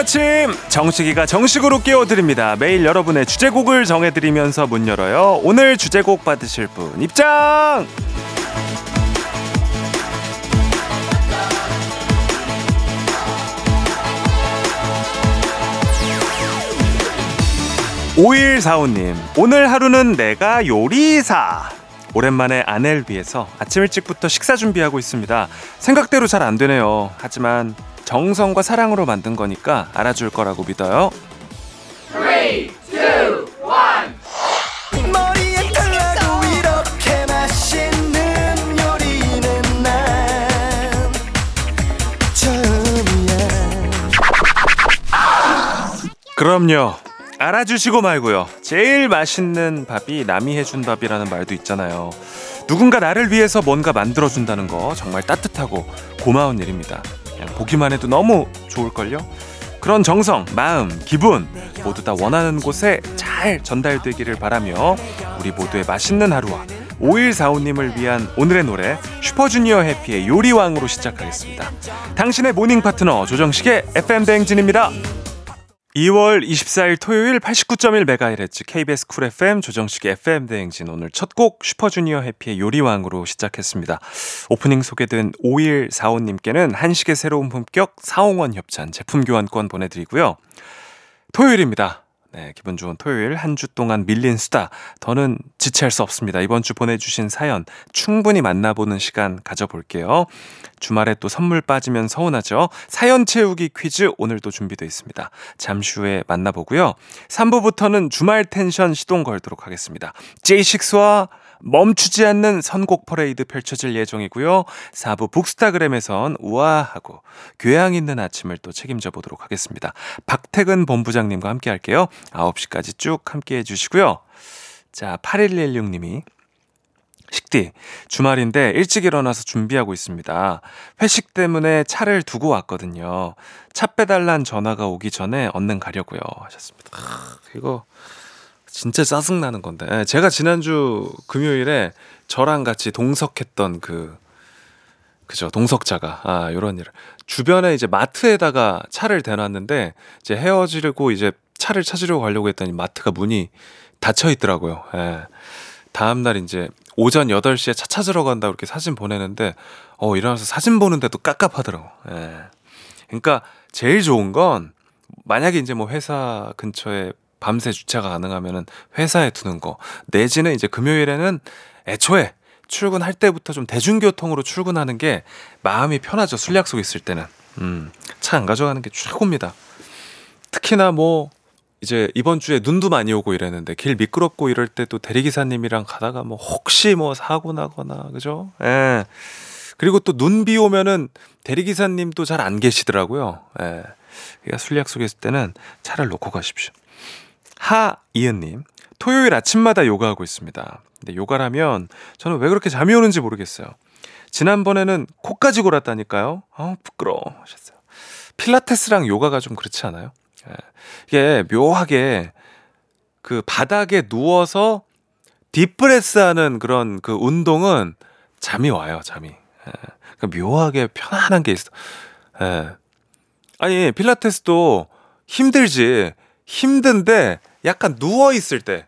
아침. 정식이가 정식으로 깨워드립니다. 매일 여러분의 주제곡을 정해드리면서 문 열어요. 오늘 주제곡 받으실 분 입장! 5145님, 오늘 하루는 내가 요리사. 오랜만에 아내를 위해서 아침 일찍부터 식사 준비하고 있습니다. 생각대로 잘 안 되네요. 하지만 정성과 사랑으로 만든 거니까 알아줄 거라고 믿어요. 3, 2, 1. 그럼요. 알아주시고 말고요. 제일 맛있는 밥이 남이 해준 밥이라는 말도 있잖아요. 누군가 나를 위해서 뭔가 만들어준다는 거 정말 따뜻하고 고마운 일입니다. 보기만 해도 너무 좋을걸요? 그런 정성, 마음, 기분 모두 다 원하는 곳에 잘 전달되기를 바라며 우리 모두의 맛있는 하루와 5145님을 위한 오늘의 노래 슈퍼주니어 해피의 요리왕으로 시작하겠습니다. 당신의 morning 파트너 조정식의 FM대행진입니다. 2월 24일 토요일 89.1MHz KBS 쿨 FM 조정식의 FM 대행진 오늘 첫 곡 슈퍼주니어 해피의 요리왕으로 시작했습니다. 오프닝 소개된 5145님께는 한식의 새로운 품격 사홍원 협찬 제품 교환권 보내드리고요. 토요일입니다. 네, 기분 좋은 토요일 한 주 동안 밀린 수다. 더는 지체할 수 없습니다. 이번 주 보내주신 사연 충분히 만나보는 시간 가져볼게요. 주말에 또 선물 빠지면 서운하죠. 사연 채우기 퀴즈 오늘도 준비되어 있습니다. 잠시 후에 만나보고요. 3부부터는 주말 텐션 시동 걸도록 하겠습니다. 제이식스와 멈추지 않는 선곡 퍼레이드 펼쳐질 예정이고요. 4부 북스타그램에선 우아하고 교양 있는 아침을 또 책임져 보도록 하겠습니다. 박태근 본부장님과 함께 할게요. 9시까지 쭉 함께 해주시고요. 자, 8116님이 식디, 주말인데 일찍 일어나서 준비하고 있습니다. 회식 때문에 차를 두고 왔거든요. 차 빼달란 전화가 오기 전에 얼른 가려고요. 하셨습니다. 아, 이거 진짜 짜증나는 건데. 예, 제가 지난주 금요일에 저랑 같이 동석했던 그, 그죠. 동석자가, 아, 요런 일을. 주변에 이제 마트에다가 차를 대놨는데, 이제 헤어지려고 이제 차를 찾으려고 가려고 했더니 마트가 문이 닫혀 있더라고요. 예. 다음 날 이제 오전 8시에 차 찾으러 간다 고 이렇게 사진 보내는데, 어, 일어나서 사진 보는데도 깝깝하더라고. 예. 그러니까 제일 좋은 건, 만약에 이제 뭐 회사 근처에 밤새 주차가 가능하면은 회사에 두는 거 내지는 이제 금요일에는 애초에 출근할 때부터 좀 대중교통으로 출근하는 게 마음이 편하죠. 술 약속 있을 때는. 음, 차 안 가져가는 게 최고입니다. 특히나 뭐 이제 이번 주에 눈도 많이 오고 이랬는데 길 미끄럽고 이럴 때 또 대리기사님이랑 가다가 뭐 혹시 뭐 사고 나거나 그죠? 예. 그리고 또 눈 비 오면은 대리기사님도 잘 안 계시더라고요. 예. 그러니까 술 약속 있을 때는 차를 놓고 가십시오. 하이은님, 토요일 아침마다 요가하고 있습니다. 근데 요가라면 저는 왜 그렇게 잠이 오는지 모르겠어요. 지난번에는 코까지 골았다니까요. 아 부끄러워 하셨어요. 필라테스랑 요가가 좀 그렇지 않아요? 예. 이게 묘하게 그 바닥에 누워서 deep breath 하는 그런 그 운동은 잠이 와요, 잠이. 예. 그러니까 묘하게 편안한 게 있어. 예. 아니, 필라테스도 힘들지. 힘든데 약간 누워 있을 때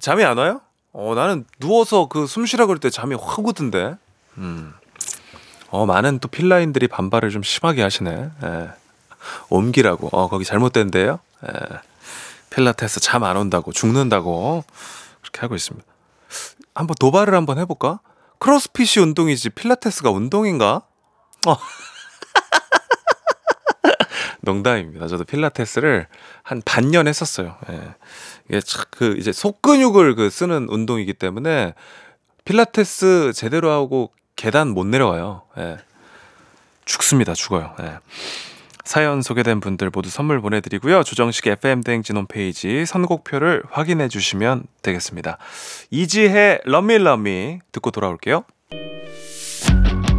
잠이 안 와요? 어 나는 누워서 그 숨 쉬라 그럴 때 잠이 확 오던데. 음. 어 많은 또 필라인들이 반발을 좀 심하게 하시네. 예. 옮기라고. 어 거기 잘못된데요. 예. 필라테스 잠 안 온다고 죽는다고 그렇게 하고 있습니다. 한번 도발을 한번 해볼까? 크로스핏이 운동이지 필라테스가 운동인가? 어. 농담입니다. 저도 필라테스를 한 반년 했었어요. 예. 이게 그 이제 속 근육을 그 쓰는 운동이기 때문에 필라테스 제대로 하고 계단 못 내려와요. 예. 죽습니다. 죽어요. 예. 사연 소개된 분들 모두 선물 보내드리고요. 조정식 FM 대행진 홈페이지 선곡표를 확인해 주시면 되겠습니다. 이지혜 러밀러미 듣고 돌아올게요.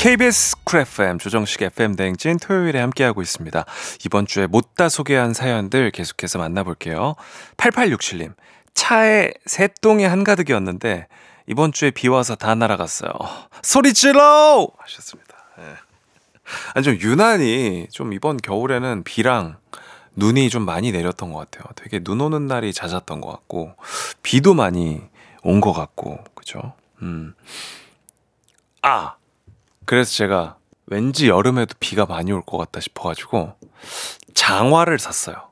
KBS 쿨 FM 조정식 FM 대행진 토요일에 함께하고 있습니다. 이번 주에 못다 소개한 사연들 계속해서 만나볼게요. 8867님, 차에 새똥이 한가득이었는데 이번 주에 비 와서 다 날아갔어요. 소리 질러! 하셨습니다. 네. 아니 좀 유난히 좀 이번 겨울에는 비랑 눈이 좀 많이 내렸던 것 같아요. 되게 눈 오는 날이 잦았던 것 같고 비도 많이 온 것 같고 그죠? 음. 아 그래서 제가 왠지 여름에도 비가 많이 올 것 같다 싶어가지고 장화를 샀어요.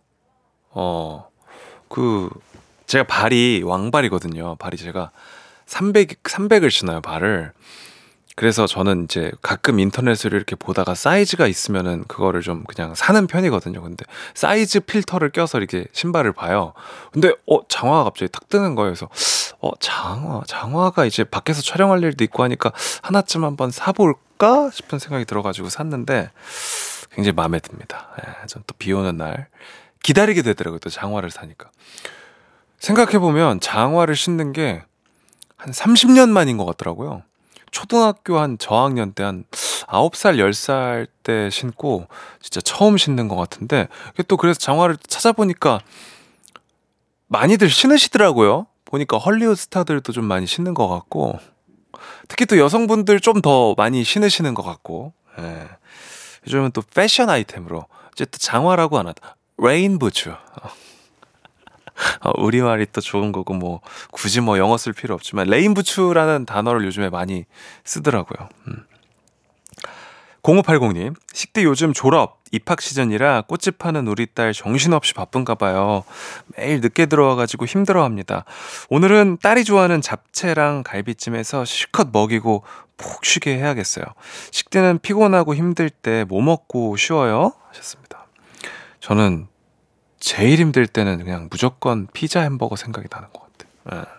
어, 그 제가 발이 왕발이거든요. 발이 제가 300 300을 신어요 발을. 그래서 저는 이제 가끔 인터넷을 이렇게 보다가 사이즈가 있으면은 그거를 좀 그냥 사는 편이거든요. 근데 사이즈 필터를 껴서 이렇게 신발을 봐요. 근데 어 장화가 갑자기 탁 뜨는 거예요. 그래서 어 장화 장화가 이제 밖에서 촬영할 일도 있고 하니까 하나쯤 한번 사볼 까 싶은 생각이 들어가지고 샀는데 굉장히 마음에 듭니다. 예, 전또 비 오는 날 기다리게 되더라고요. 또 장화를 사니까 생각해 보면 장화를 신는 게 한 30년 만인 것 같더라고요. 초등학교 한 저학년 때 한 9살, 10살 때 신고 진짜 처음 신는 것 같은데 또 그래서 장화를 찾아보니까 많이들 신으시더라고요. 보니까 헐리우드 스타들도 좀 많이 신는 것 같고 특히 또 여성분들 좀 더 많이 신으시는 것 같고 예. 요즘은 또 패션 아이템으로 어쨌든 장화라고 안 하다 rain boots 어, 우리말이 또 좋은 거고 뭐 굳이 뭐 영어 쓸 필요 없지만 rain boots라는 단어를 요즘에 많이 쓰더라고요. 음. 0580님, 식디 요즘 졸업, 입학 시즌이라 꽃집 하는 우리 딸 정신없이 바쁜가 봐요. 매일 늦게 들어와가지고 힘들어 합니다. 오늘은 딸이 좋아하는 잡채랑 갈비찜에서 실컷 먹이고 푹 쉬게 해야겠어요. 식디는 피곤하고 힘들 때 뭐 먹고 쉬어요? 하셨습니다. 저는 제일 힘들 때는 그냥 무조건 피자 햄버거 생각이 나는 것 같아요. 예.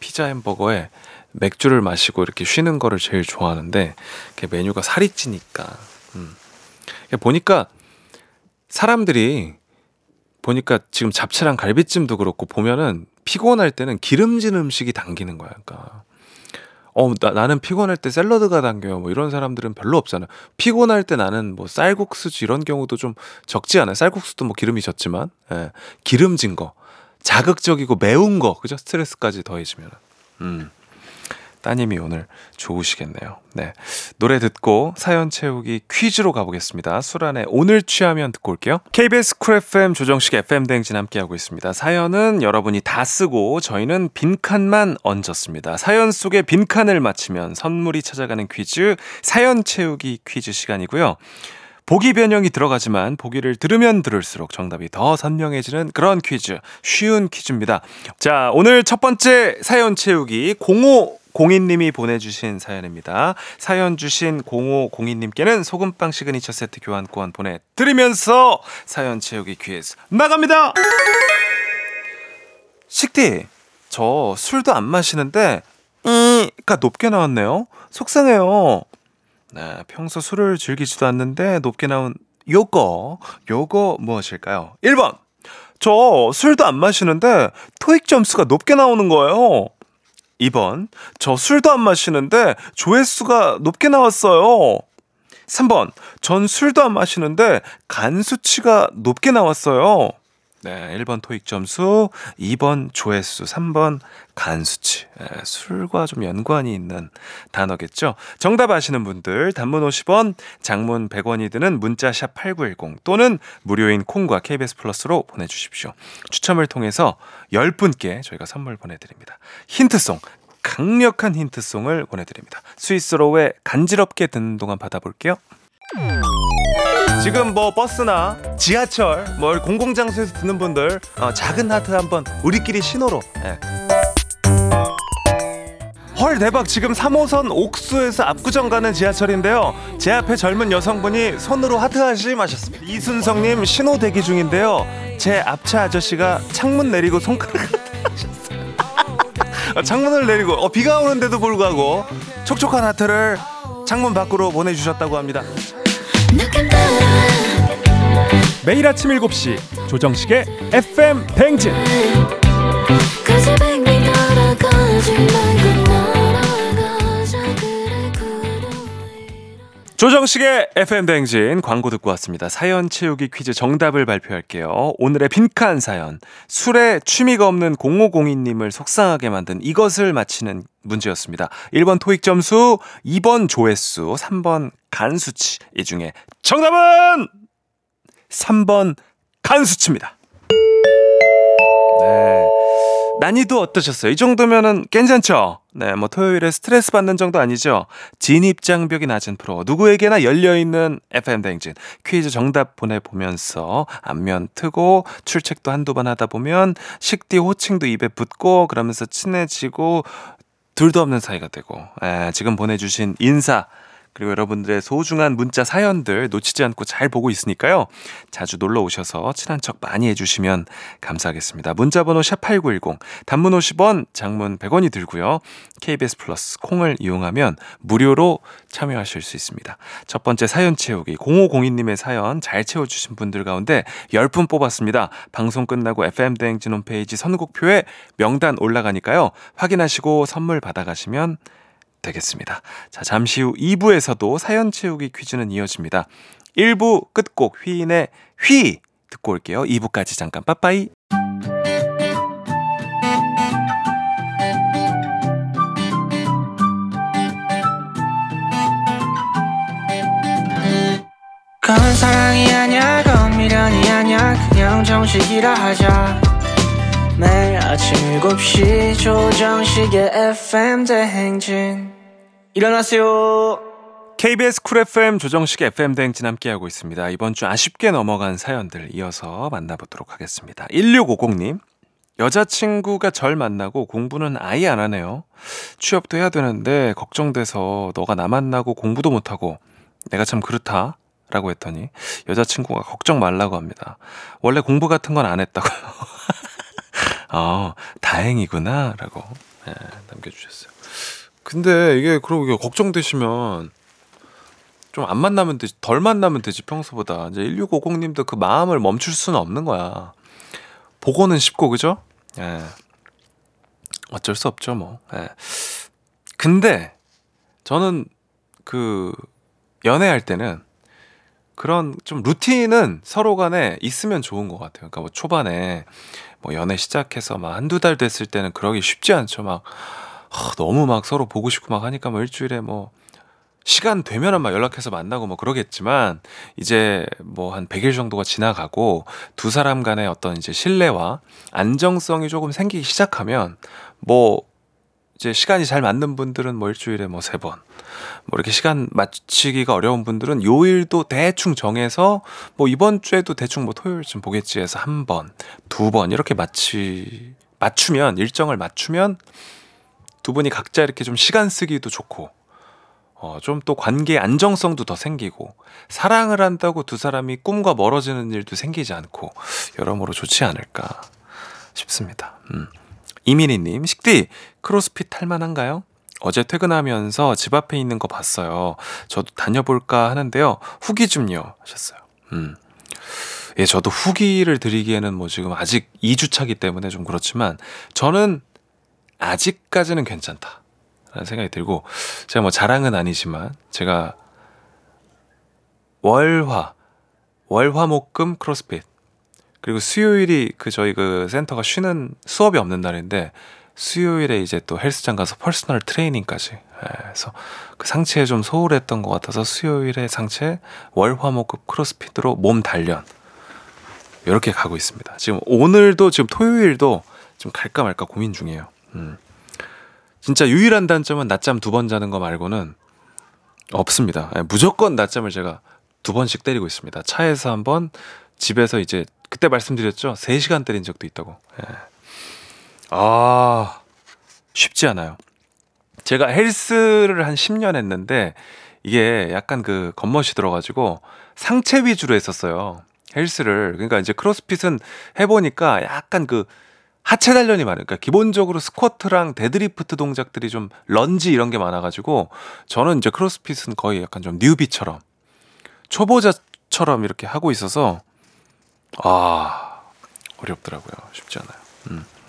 피자 햄버거에 맥주를 마시고 이렇게 쉬는 거를 제일 좋아하는데 메뉴가 살이 찌니까 음. 보니까 사람들이 보니까 지금 잡채랑 갈비찜도 그렇고 보면은 피곤할 때는 기름진 음식이 당기는 거야. 그러니까 어, 나, 나는 피곤할 때 샐러드가 당겨요. 뭐 이런 사람들은 별로 없잖아요. 피곤할 때 나는 뭐 쌀국수 이런 경우도 좀 적지 않아요. 쌀국수도 뭐 기름졌지만, 예, 기름진 거, 자극적이고 매운 거, 그죠? 스트레스까지 더해지면. 음. 따님이 오늘 좋으시겠네요. 네. 노래 듣고 사연 채우기 퀴즈로 가보겠습니다. 수란의 오늘 취하면 듣고 올게요. KBS Cool FM 조정식 FM 대행진 함께하고 있습니다. 사연은 여러분이 다 쓰고 저희는 빈칸만 얹었습니다. 사연 속에 빈칸을 맞히면 선물이 찾아가는 퀴즈 사연 채우기 퀴즈 시간이고요. 보기 변형이 들어가지만 보기를 들으면 들을수록 정답이 더 선명해지는 그런 퀴즈, 쉬운 퀴즈입니다. 자, 오늘 첫 번째 사연 채우기 0502님이 보내주신 사연입니다. 사연 주신 0502님께는 소금빵 시그니처 세트 교환권 보내드리면서 사연 채우기 퀴즈 나갑니다! 식디, 저 술도 안 마시는데, 이가 높게 나왔네요. 속상해요. 네, 평소 술을 즐기지도 않는데 높게 나온 요거, 요거 무엇일까요? 1번. 저 술도 안 마시는데 토익 점수가 높게 나오는 거예요. 2번. 저 술도 안 마시는데 조회수가 높게 나왔어요. 3번. 전 술도 안 마시는데 간 수치가 높게 나왔어요. 네, 1번 토익 점수, 2번 조회수, 3번 간 수치. 네, 술과 좀 연관이 있는 단어겠죠. 정답 아시는 분들 단문 50원, 장문 100원이 드는 문자 샵 8910 또는 무료인 콩과 KBS 플러스로 보내 주십시오. 추첨을 통해서 10분께 저희가 선물 보내 드립니다. 힌트송 강력한 힌트송을 보내 드립니다. 스위스로의 간지럽게 듣는 동안 받아볼게요. 지금 뭐 버스나 지하철 뭐 공공장소에서 듣는 분들 어, 작은 하트 한번 우리끼리 신호로. 예. 헐 대박. 지금 3호선 옥수에서 압구정 가는 지하철인데요. 제 앞에 젊은 여성분이 손으로 하트 하심 하셨습니다. 이순성님 신호 대기 중인데요. 제 앞차 아저씨가 창문 내리고 손가락 하셨어요. 어, 창문을 내리고. 어, 비가 오는데도 불구하고 촉촉한 하트를 창문 밖으로 보내주셨다고 합니다 매일 아침 7시 조정식의 FM 뱅진 조정식의 FM 대행진 광고 듣고 왔습니다. 사연 채우기 퀴즈 정답을 발표할게요. 오늘의 빈칸 사연. 술에 취미가 없는 0502님을 속상하게 만든 이것을 맞히는 문제였습니다. 1번 토익 점수, 2번 조회수, 3번 간수치. 이 중에 정답은 3번 간수치입니다. 네. 난이도 어떠셨어요? 이 정도면은 괜찮죠? 네, 뭐 토요일에 스트레스 받는 정도 아니죠? 진입 장벽이 낮은 프로, 누구에게나 열려있는 FM 댕진. 퀴즈 정답 보내보면서 안면 트고 출첵도 한두 번 하다 보면 식디 호칭도 입에 붙고 그러면서 친해지고 둘도 없는 사이가 되고, 에, 지금 보내주신 인사, 그리고 여러분들의 소중한 문자 사연들 놓치지 않고 잘 보고 있으니까요. 자주 놀러 오셔서 친한 척 많이 해주시면 감사하겠습니다. 문자번호 샵8910, 단문 50원, 장문 100원이 들고요. KBS 플러스 콩을 이용하면 무료로 참여하실 수 있습니다. 첫 번째 사연 채우기, 0502님의 사연 잘 채워주신 분들 가운데 10분 뽑았습니다. 방송 끝나고 FM대행진 홈페이지 선곡표에 명단 올라가니까요. 확인하시고 선물 받아가시면 되겠습니다. 자, 잠시 후 2부에서도 사연 채우기 퀴즈는 이어집니다. 1부 끝곡 휘인의 휘 듣고 올게요. 2부까지 잠깐 빠빠이. 그건 사랑이 아니야 그건 미련이 아니야 그냥 정식이라 하자 매일 아침 7시 조정식의 FM 대행진 일어나세요 KBS 쿨 FM 조정식 FM 대행진 함께하고 있습니다. 이번 주 아쉽게 넘어간 사연들 이어서 만나보도록 하겠습니다. 1650님. 여자친구가 절 만나고 공부는 아예 안 하네요. 취업도 해야 되는데 걱정돼서 너가 나 만나고 공부도 못하고 내가 참 그렇다. 라고 했더니 여자친구가 걱정 말라고 합니다. 원래 공부 같은 건 안 했다고요. 어, 다행이구나. 라고 네, 남겨주셨어요. 근데 이게 그러고 걱정되시면 좀 안 만나면 되지, 덜 만나면 되지, 평소보다. 이제 1650님도 그 마음을 멈출 수는 없는 거야. 보고는 쉽고, 그죠? 예. 어쩔 수 없죠, 뭐. 예. 근데 저는 그 연애할 때는 그런 좀 루틴은 서로 간에 있으면 좋은 것 같아요. 그러니까 뭐 초반에 뭐 연애 시작해서 막 한두 달 됐을 때는 그러기 쉽지 않죠. 막 하, 너무 막 서로 보고 싶고 막 하니까 뭐 일주일에 뭐 시간 되면은 막 연락해서 만나고 뭐 그러겠지만 이제 뭐 한 100일 정도가 지나가고 두 사람 간의 어떤 이제 신뢰와 안정성이 조금 생기기 시작하면 뭐 이제 시간이 잘 맞는 분들은 뭐 일주일에 뭐 세 번, 뭐 이렇게 시간 맞추기가 어려운 분들은 요일도 대충 정해서 뭐 이번 주에도 대충 뭐 토요일쯤 보겠지 해서 한 번, 두 번 이렇게 맞추 맞추면 일정을 맞추면 두 분이 각자 이렇게 좀 시간 쓰기도 좋고 어, 좀 또 관계 안정성도 더 생기고 사랑을 한다고 두 사람이 꿈과 멀어지는 일도 생기지 않고 여러모로 좋지 않을까 싶습니다. 음. 이민희님, 식디, 크로스핏 할 만한가요? 어제 퇴근하면서 집 앞에 있는 거 봤어요. 저도 다녀볼까 하는데요. 후기 좀요. 하셨어요. 음. 예, 저도 후기를 드리기에는 뭐 지금 아직 2주 차기 때문에 좀 그렇지만 저는 아직까지는 괜찮다. 라는 생각이 들고 제가 뭐 자랑은 아니지만 제가 월화 월화목금 크로스핏 그리고 수요일이 그 저희 그 센터가 쉬는 수업이 없는 날인데 수요일에 이제 또 헬스장 가서 personal training까지 예, 그래서 그 상체에 좀 소홀했던 것 같아서 수요일에 상체 월화목금 크로스핏으로 몸 단련 이렇게 가고 있습니다. 지금 오늘도 지금 토요일도 좀 갈까 말까 고민 중이에요. 음. 진짜 유일한 단점은 낮잠 두 번 자는 거 말고는 없습니다. 예, 무조건 낮잠을 제가 두 번씩 때리고 있습니다. 차에서 한 번, 집에서 이제 그때 말씀드렸죠. 3시간 때린 적도 있다고. 예. 아, 쉽지 않아요. 제가 헬스를 한 10년 했는데 이게 약간 그 겉멋이 들어가지고 상체 위주로 했었어요. 헬스를. 그러니까 이제 CrossFit은 해보니까 약간 그 하체 단련이 많으니까 그러니까 기본적으로 squat랑 deadlift 동작들이 좀 런지 이런 게 많아가지고 저는 이제 CrossFit은 거의 약간 좀 newbie처럼 초보자처럼 이렇게 하고 있어서 아 어렵더라고요 쉽지 않아요. 음.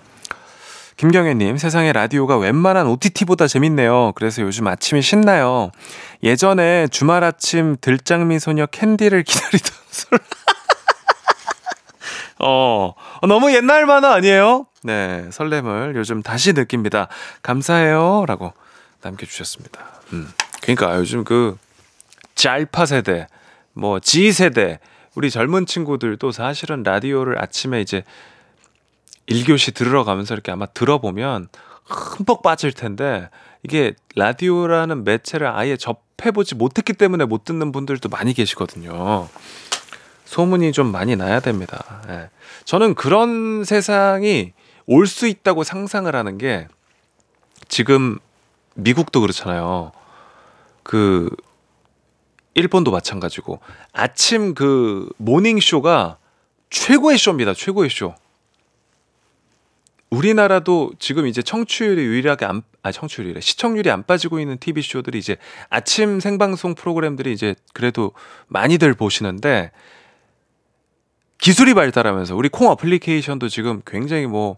김경애님, 세상에 라디오가 웬만한 OTT보다 재밌네요. 그래서 요즘 아침이 신나요. 예전에 주말 아침 들장미 소녀 캔디를 기다리던 설. 어, 너무 옛날 만화 아니에요? 네, 설렘을 요즘 다시 느낍니다. 감사해요. 라고 남겨주셨습니다. 음. 그러니까 요즘 그 짤파 세대, 뭐 G 세대, 우리 젊은 친구들도 사실은 라디오를 아침에 이제 1교시 들으러 가면서 이렇게 아마 들어보면 흠뻑 빠질 텐데 이게 라디오라는 매체를 아예 접해보지 못했기 때문에 못 듣는 분들도 많이 계시거든요. 소문이 좀 많이 나야 됩니다. 예. 저는 그런 세상이 올 수 있다고 상상을 하는 게 지금 미국도 그렇잖아요. 그 일본도 마찬가지고 아침 그 morning show가 최고의 쇼입니다. 최고의 쇼. 우리나라도 지금 이제 청취율이 유일하게 안, 아, 청취율이래. 시청률이 안 빠지고 있는 TV 쇼들이 이제 아침 생방송 프로그램들이 이제 그래도 많이들 보시는데 기술이 발달하면서 우리 콩 어플리케이션도 지금 굉장히 뭐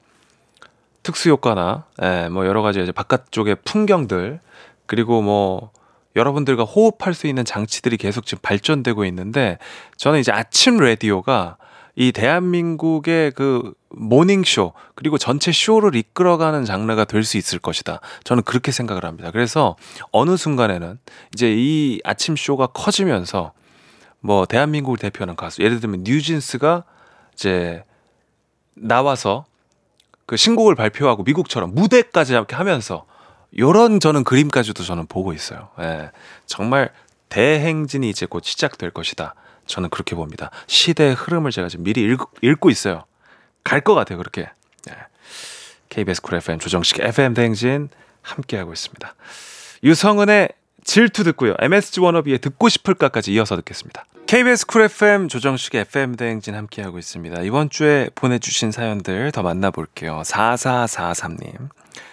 특수 효과나 예, 뭐 여러 가지 이제 바깥쪽의 풍경들 그리고 뭐 여러분들과 호흡할 수 있는 장치들이 계속 지금 발전되고 있는데 저는 이제 아침 라디오가 이 대한민국의 그 모닝쇼 그리고 전체 쇼를 이끌어가는 장르가 될 수 있을 것이다. 저는 그렇게 생각을 합니다. 그래서 어느 순간에는 이제 이 아침 쇼가 커지면서 뭐 대한민국을 대표하는 가수 예를 들면 뉴진스가 이제 나와서 그 신곡을 발표하고 미국처럼 무대까지 이렇게 하면서 요런 저는 그림까지도 저는 보고 있어요. 예. 정말 대행진이 이제 곧 시작될 것이다. 저는 그렇게 봅니다. 시대의 흐름을 제가 지금 미리 읽, 읽고 있어요. 갈 것 같아요, 그렇게. 예. KBS Cool FM 조정식 FM 대행진 함께하고 있습니다. 유성은의 질투 듣고요. MSG 워너비의 듣고 싶을까까지 이어서 듣겠습니다. KBS Cool FM 조정식 FM 대행진 함께하고 있습니다. 이번 주에 보내주신 사연들 더 만나볼게요. 4443님.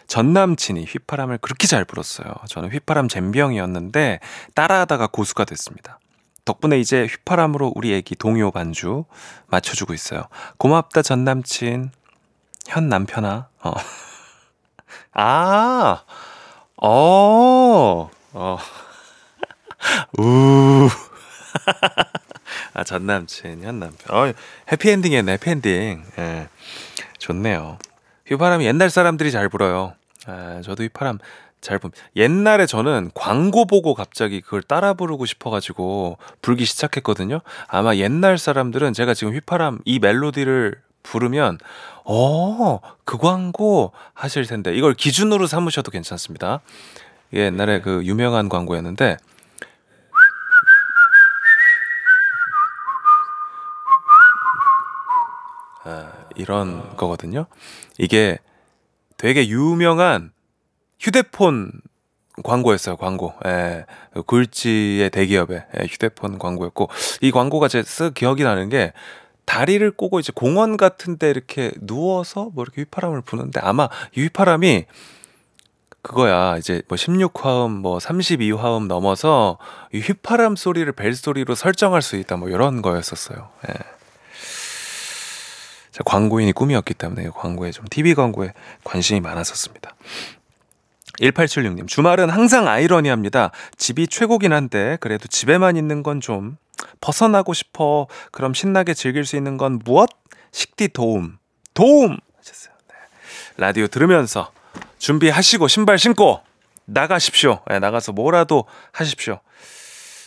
전 남친이 휘파람을 그렇게 잘 불었어요. 저는 휘파람 잼병이었는데 따라하다가 고수가 됐습니다. 덕분에 이제 휘파람으로 우리 애기 동요 반주 맞춰주고 있어요. 고맙다 전 남친. 현 남편아. 어. 아, 어, 어. 우. 아, 전 남친, 현 남편. 어, 해피엔딩이네, 해피엔딩. 예. 좋네요. 휘파람이 옛날 사람들이 잘 불어요. 아, 저도 휘파람 잘 봄. 옛날에 저는 광고 보고 갑자기 그걸 따라 부르고 싶어가지고 불기 시작했거든요. 아마 옛날 사람들은 제가 지금 휘파람 이 멜로디를 부르면 어, 그 광고 하실 텐데 이걸 기준으로 삼으셔도 괜찮습니다. 이게 옛날에 그 유명한 광고였는데 아, 이런 거거든요. 이게 되게 유명한 휴대폰 광고였어요, 광고. 예. 그 굴지의 대기업의 예, 휴대폰 광고였고, 이 광고가 제 쓱 기억이 나는 게, 다리를 꼬고 이제 공원 같은데 이렇게 누워서 뭐 이렇게 휘파람을 부는데 아마 이 휘파람이 그거야. 이제 뭐 16화음, 뭐 32화음 넘어서 이 휘파람 소리를 벨 소리로 설정할 수 있다. 뭐 이런 거였었어요. 예. 자, 광고인이 꿈이었기 때문에 광고에 좀 TV 광고에 관심이 많았었습니다. 1876님, 주말은 항상 아이러니합니다. 집이 최고긴 한데, 그래도 집에만 있는 건 좀 벗어나고 싶어. 그럼 신나게 즐길 수 있는 건 무엇? 식디 도움. 도움! 하셨어요. 네. 라디오 들으면서 준비하시고 신발 신고 나가십시오. 네, 나가서 뭐라도 하십시오.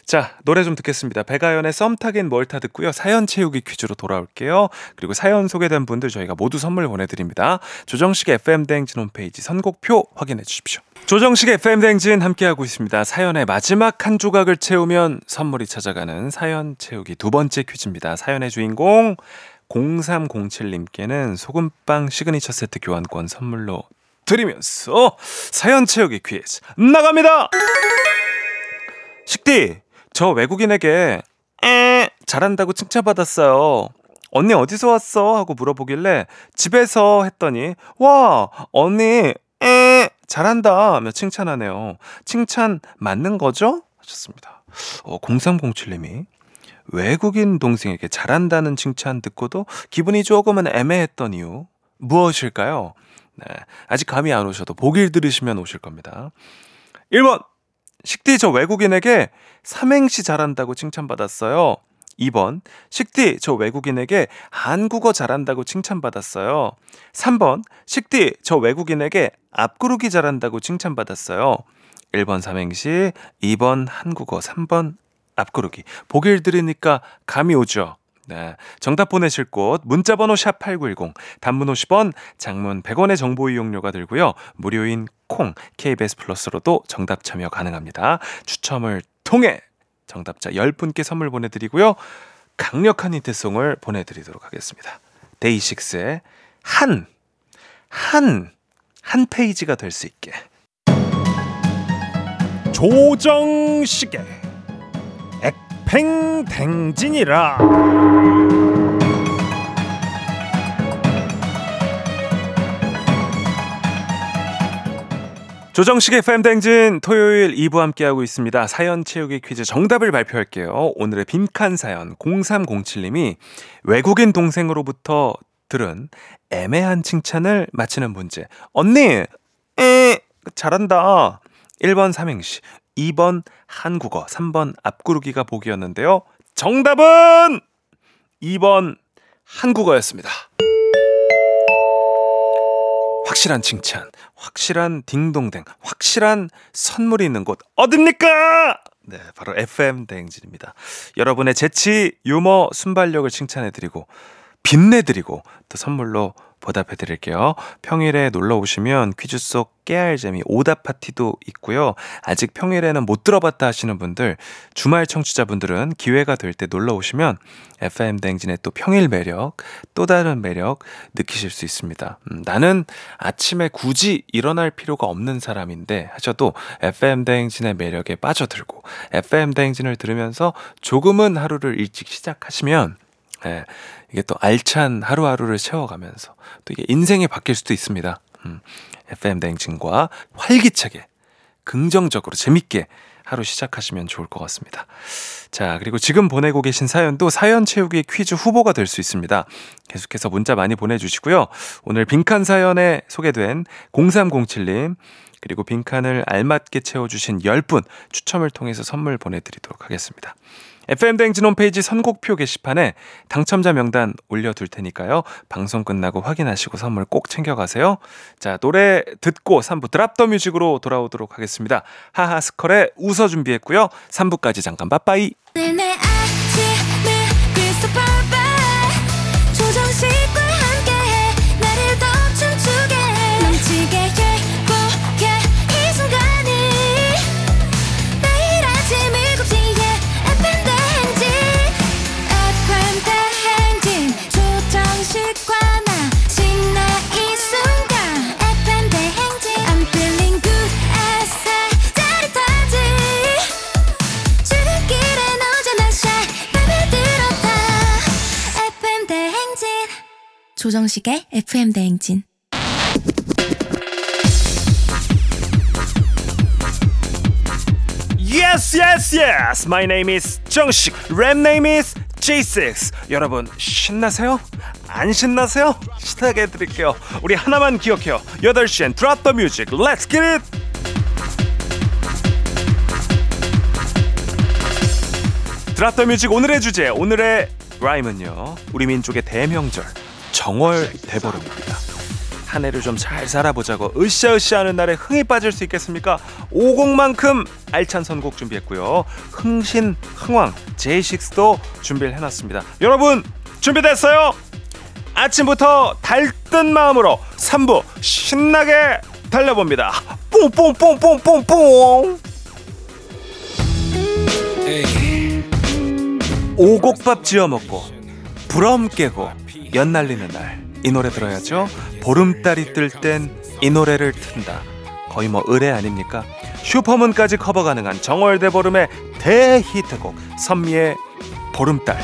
자, 노래 좀 듣겠습니다. 배가연의 썸 타긴 뭘타 듣고요. 사연 채우기 퀴즈로 돌아올게요. 그리고 사연 소개된 분들 저희가 모두 선물 보내드립니다. 조정식 FM대행진 홈페이지 선곡표 확인해 주십시오. 조정식 FM대행진 함께하고 있습니다. 사연의 마지막 한 조각을 채우면 선물이 찾아가는 사연 채우기 두 번째 퀴즈입니다. 사연의 주인공 0307님께는 소금빵 시그니처 세트 교환권 선물로 드리면서 사연 채우기 퀴즈 나갑니다! 식디, 저 외국인에게 에 잘한다고 칭찬받았어요. 언니 어디서 왔어? 하고 물어보길래 집에서 했더니 와 언니 에 잘한다 하며 칭찬하네요. 칭찬 맞는 거죠? 하셨습니다. 어, 0307님이 외국인 동생에게 잘한다는 칭찬 듣고도 기분이 조금은 애매했던 이유 무엇일까요? 네, 아직 감이 안 오셔도 보길 들으시면 오실 겁니다. 1번 식디 저 외국인에게 삼행시 잘한다고 칭찬받았어요. 2번 식디 저 외국인에게 한국어 잘한다고 칭찬받았어요. 3번 식디 저 외국인에게 앞구르기 잘한다고 칭찬받았어요. 1번 삼행시, 2번 한국어, 3번 앞구르기. 보길 들으니까 감이 오죠. 네. 정답 보내실 곳 문자 번호 샵 8910 단문 50원 장문 100원의 정보 이용료가 들고요. 무료인 콩 KBS 플러스로도 정답 참여 가능합니다. 추첨을 통해 정답자 10분께 선물 보내 드리고요. 강력한 힌트송을 보내 드리도록 하겠습니다. 데이식스의 한, 한, 한 페이지가 될 수 있게. 조정식의 팽댕진이라 조정식의 팬댕진 토요일 2부 함께하고 있습니다. 사연 채우기 퀴즈 정답을 발표할게요. 오늘의 빈칸 사연 0307님이 외국인 동생으로부터 들은 애매한 칭찬을 맞히는 문제. 언니, 에, 잘한다. 1번 삼행시, 2번 한국어, 3번 앞구르기가 보기였는데요. 정답은 2번 한국어였습니다. 확실한 칭찬, 확실한 딩동댕, 확실한 선물이 있는 곳 어딥니까? 네, 바로 FM 대행진입니다. 여러분의 재치, 유머, 순발력을 칭찬해드리고 빛내드리고 또 선물로 보답해 드릴게요. 평일에 놀러 오시면 퀴즈 속 깨알 재미 오답 파티도 있고요. 아직 평일에는 못 들어봤다 하시는 분들, 주말 청취자분들은 기회가 될 때 놀러 오시면 FM 댕진의 또 평일 매력, 또 다른 매력 느끼실 수 있습니다. 음, 나는 아침에 굳이 일어날 필요가 없는 사람인데 하셔도 FM 댕진의 매력에 빠져들고 FM 댕진을 들으면서 조금은 하루를 일찍 시작하시면 예, 이게 또 알찬 하루하루를 채워가면서 또 이게 인생이 바뀔 수도 있습니다. 음, FM 대행진과 활기차게, 긍정적으로, 재밌게 하루 시작하시면 좋을 것 같습니다. 자, 그리고 지금 보내고 계신 사연도 사연 채우기 퀴즈 후보가 될 수 있습니다. 계속해서 문자 많이 보내주시고요. 오늘 빈칸 사연에 소개된 0307님, 그리고 빈칸을 알맞게 채워주신 10분 추첨을 통해서 선물 보내드리도록 하겠습니다. FM대행진 홈페이지 선곡표 게시판에 당첨자 명단 올려둘 테니까요. 방송 끝나고 확인하시고 선물 꼭 챙겨가세요. 자, 노래 듣고 3부 드랍 더 뮤직으로 돌아오도록 하겠습니다. 하하스컬의 웃어 준비했고요. 3부까지 잠깐 빠빠이. 조정식의 FM 대행진 Yes, yes, yes. My name is 정식. Rap name is J6. 여러분 신나세요? 안 신나세요? 신나게 해드릴게요 우리 하나만 기억해요 8시엔 Drop the Music Let's get it! The Music 오늘의 주제 오늘의 라임은요 우리 민족의 대명절 정월 대보름입니다 한 해를 좀 잘 살아보자고 으쌰으쌰 하는 날에 흥이 빠질 수 있겠습니까? 오곡만큼 알찬 선곡 준비했고요. 흥신, 흥왕, 제이식스도 준비를 해놨습니다. 여러분 준비됐어요? 아침부터 달뜬 마음으로 3부 신나게 달려봅니다. 뽕뽕뽕뽕뽕뽕 오곡밥 지어 먹고 부럼 깨고 연 날리는 날 이 노래 들어야죠. 보름달이 뜰 땐 이 노래를 튼다. 거의 뭐 의뢰 아닙니까? 슈퍼문까지 커버 가능한 정월대 보름의 대히트곡 선미의 보름달.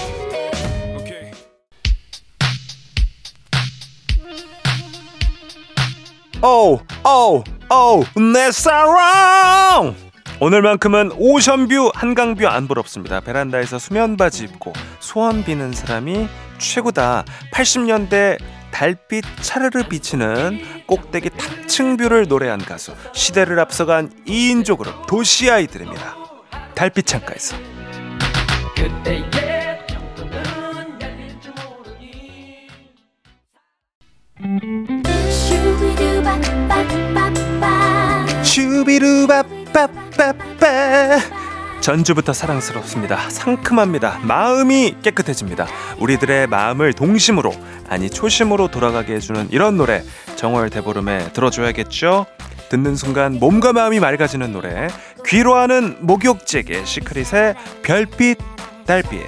오우 오우 오우 내 사랑 오늘만큼은 오션뷰 한강뷰 안 부럽습니다 베란다에서 수면바지 입고 소원 비는 사람이 최고다. 80년대 달빛 차르르 비치는 꼭대기 탑층뷰를 노래한 가수 시대를 앞서간 2인조 그룹 도시 아이들입니다. 달빛 창가에서. 슈비루바빠빠빠 전주부터 사랑스럽습니다. 상큼합니다. 마음이 깨끗해집니다. 우리들의 마음을 동심으로 아니 초심으로 돌아가게 해주는 이런 노래 정월 대보름에 들어줘야겠죠. 듣는 순간 몸과 마음이 맑아지는 노래 귀로 하는 목욕제게 시크릿의 별빛 달빛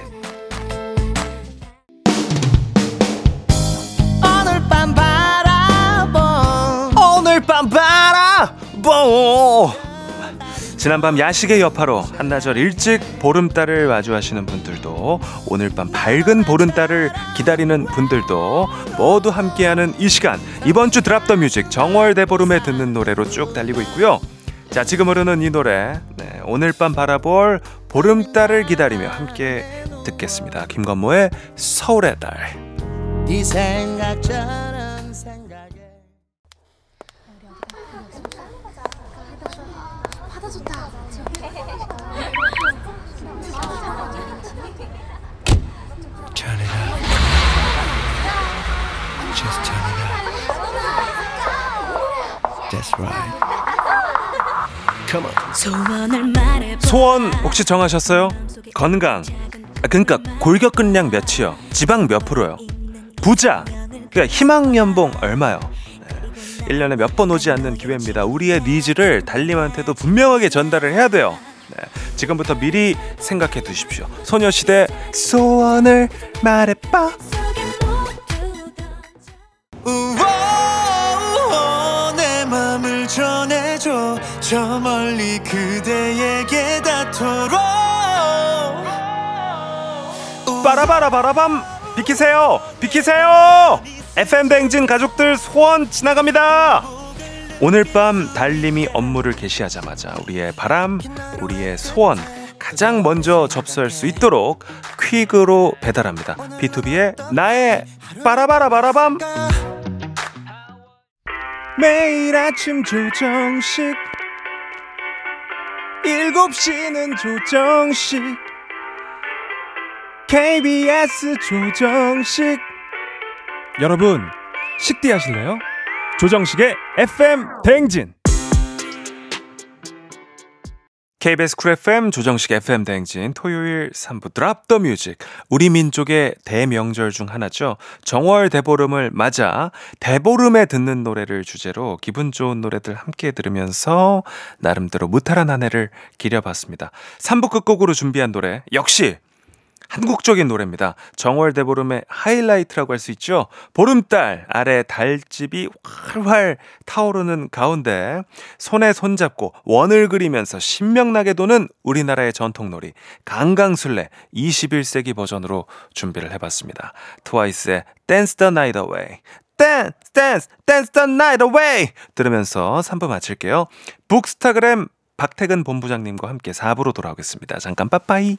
오늘 밤 바라본 오늘 밤 바라보 지난밤 야식의 여파로 한나절 일찍 보름달을 마주하시는 분들도 오늘 밤 밝은 보름달을 기다리는 분들도 모두 함께하는 이 시간 이번 주 드랍 더 뮤직 정월 대보름에 듣는 노래로 쭉 달리고 있고요. 자 지금 흐르는 이 노래 네, 오늘 밤 바라볼 보름달을 기다리며 함께 듣겠습니다. 김건모의 서울의 달이 That's right. Come on. 소원을 말해 소원 혹시 정하셨어요? 건강. 아, 그러니까 골격근량 몇이요? 지방 몇 프로요? 부자. 그러니까 희망 연봉 얼마요? 네. 1년에 몇 번 오지 않는 기회입니다. 우리의 needs를 달님한테도 분명하게 전달을 해야 돼요. 네. 지금부터 미리 생각해 두십시오. 소녀시대 소원을 말해봐. 우와, 저 멀리 그대에게 닿도록. 빠라바라바라밤. 비키세요. 비키세요. FM 뱅진 가족들 소원 지나갑니다. 오늘 밤 달님이 업무를 개시하자마자 우리의 바람 우리의 소원 가장 먼저 접수할 수 있도록 퀵으로 배달합니다. B2B의 나의 빠라바라바라밤. 매일 아침 조정식 7시는 조정식 KBS 조정식 여러분 식대 하실래요? 조정식의 FM 대행진. KBS Cool FM 조정식 FM 대행진 토요일 3부 drop the music 우리 민족의 대명절 중 하나죠. 정월 대보름을 맞아 대보름에 듣는 노래를 주제로 기분 좋은 노래들 함께 들으면서 나름대로 무탈한 한 해를 기려봤습니다. 3부 끝곡으로 준비한 노래 역시 한국적인 노래입니다. 정월 대보름의 하이라이트라고 할 수 있죠. 보름달 아래 달집이 활활 타오르는 가운데 손에 손잡고 원을 그리면서 신명나게 도는 우리나라의 전통놀이 강강술래 21세기 버전으로 준비를 해봤습니다. 트와이스의 Dance the Night Away Dance, Dance, Dance the Night Away 들으면서 3부 마칠게요. 북스타그램 박태근 본부장님과 함께 4부로 돌아오겠습니다. 잠깐 빠빠이.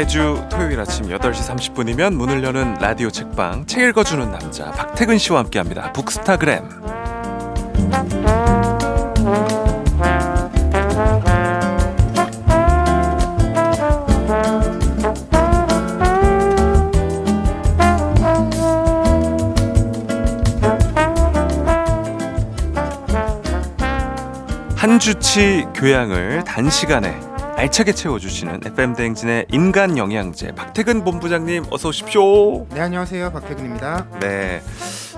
매주 토요일 아침 8시 30분이면 문을 여는 라디오 책방 책 읽어주는 남자 박태근 씨와 함께합니다. 북스타그램. 한 주치 교양을 단시간에 알차게 채워주시는 FM 대행진의 인간 영양제 박태근 본부장님 어서 오십시오. 네 안녕하세요 박태근입니다. 네.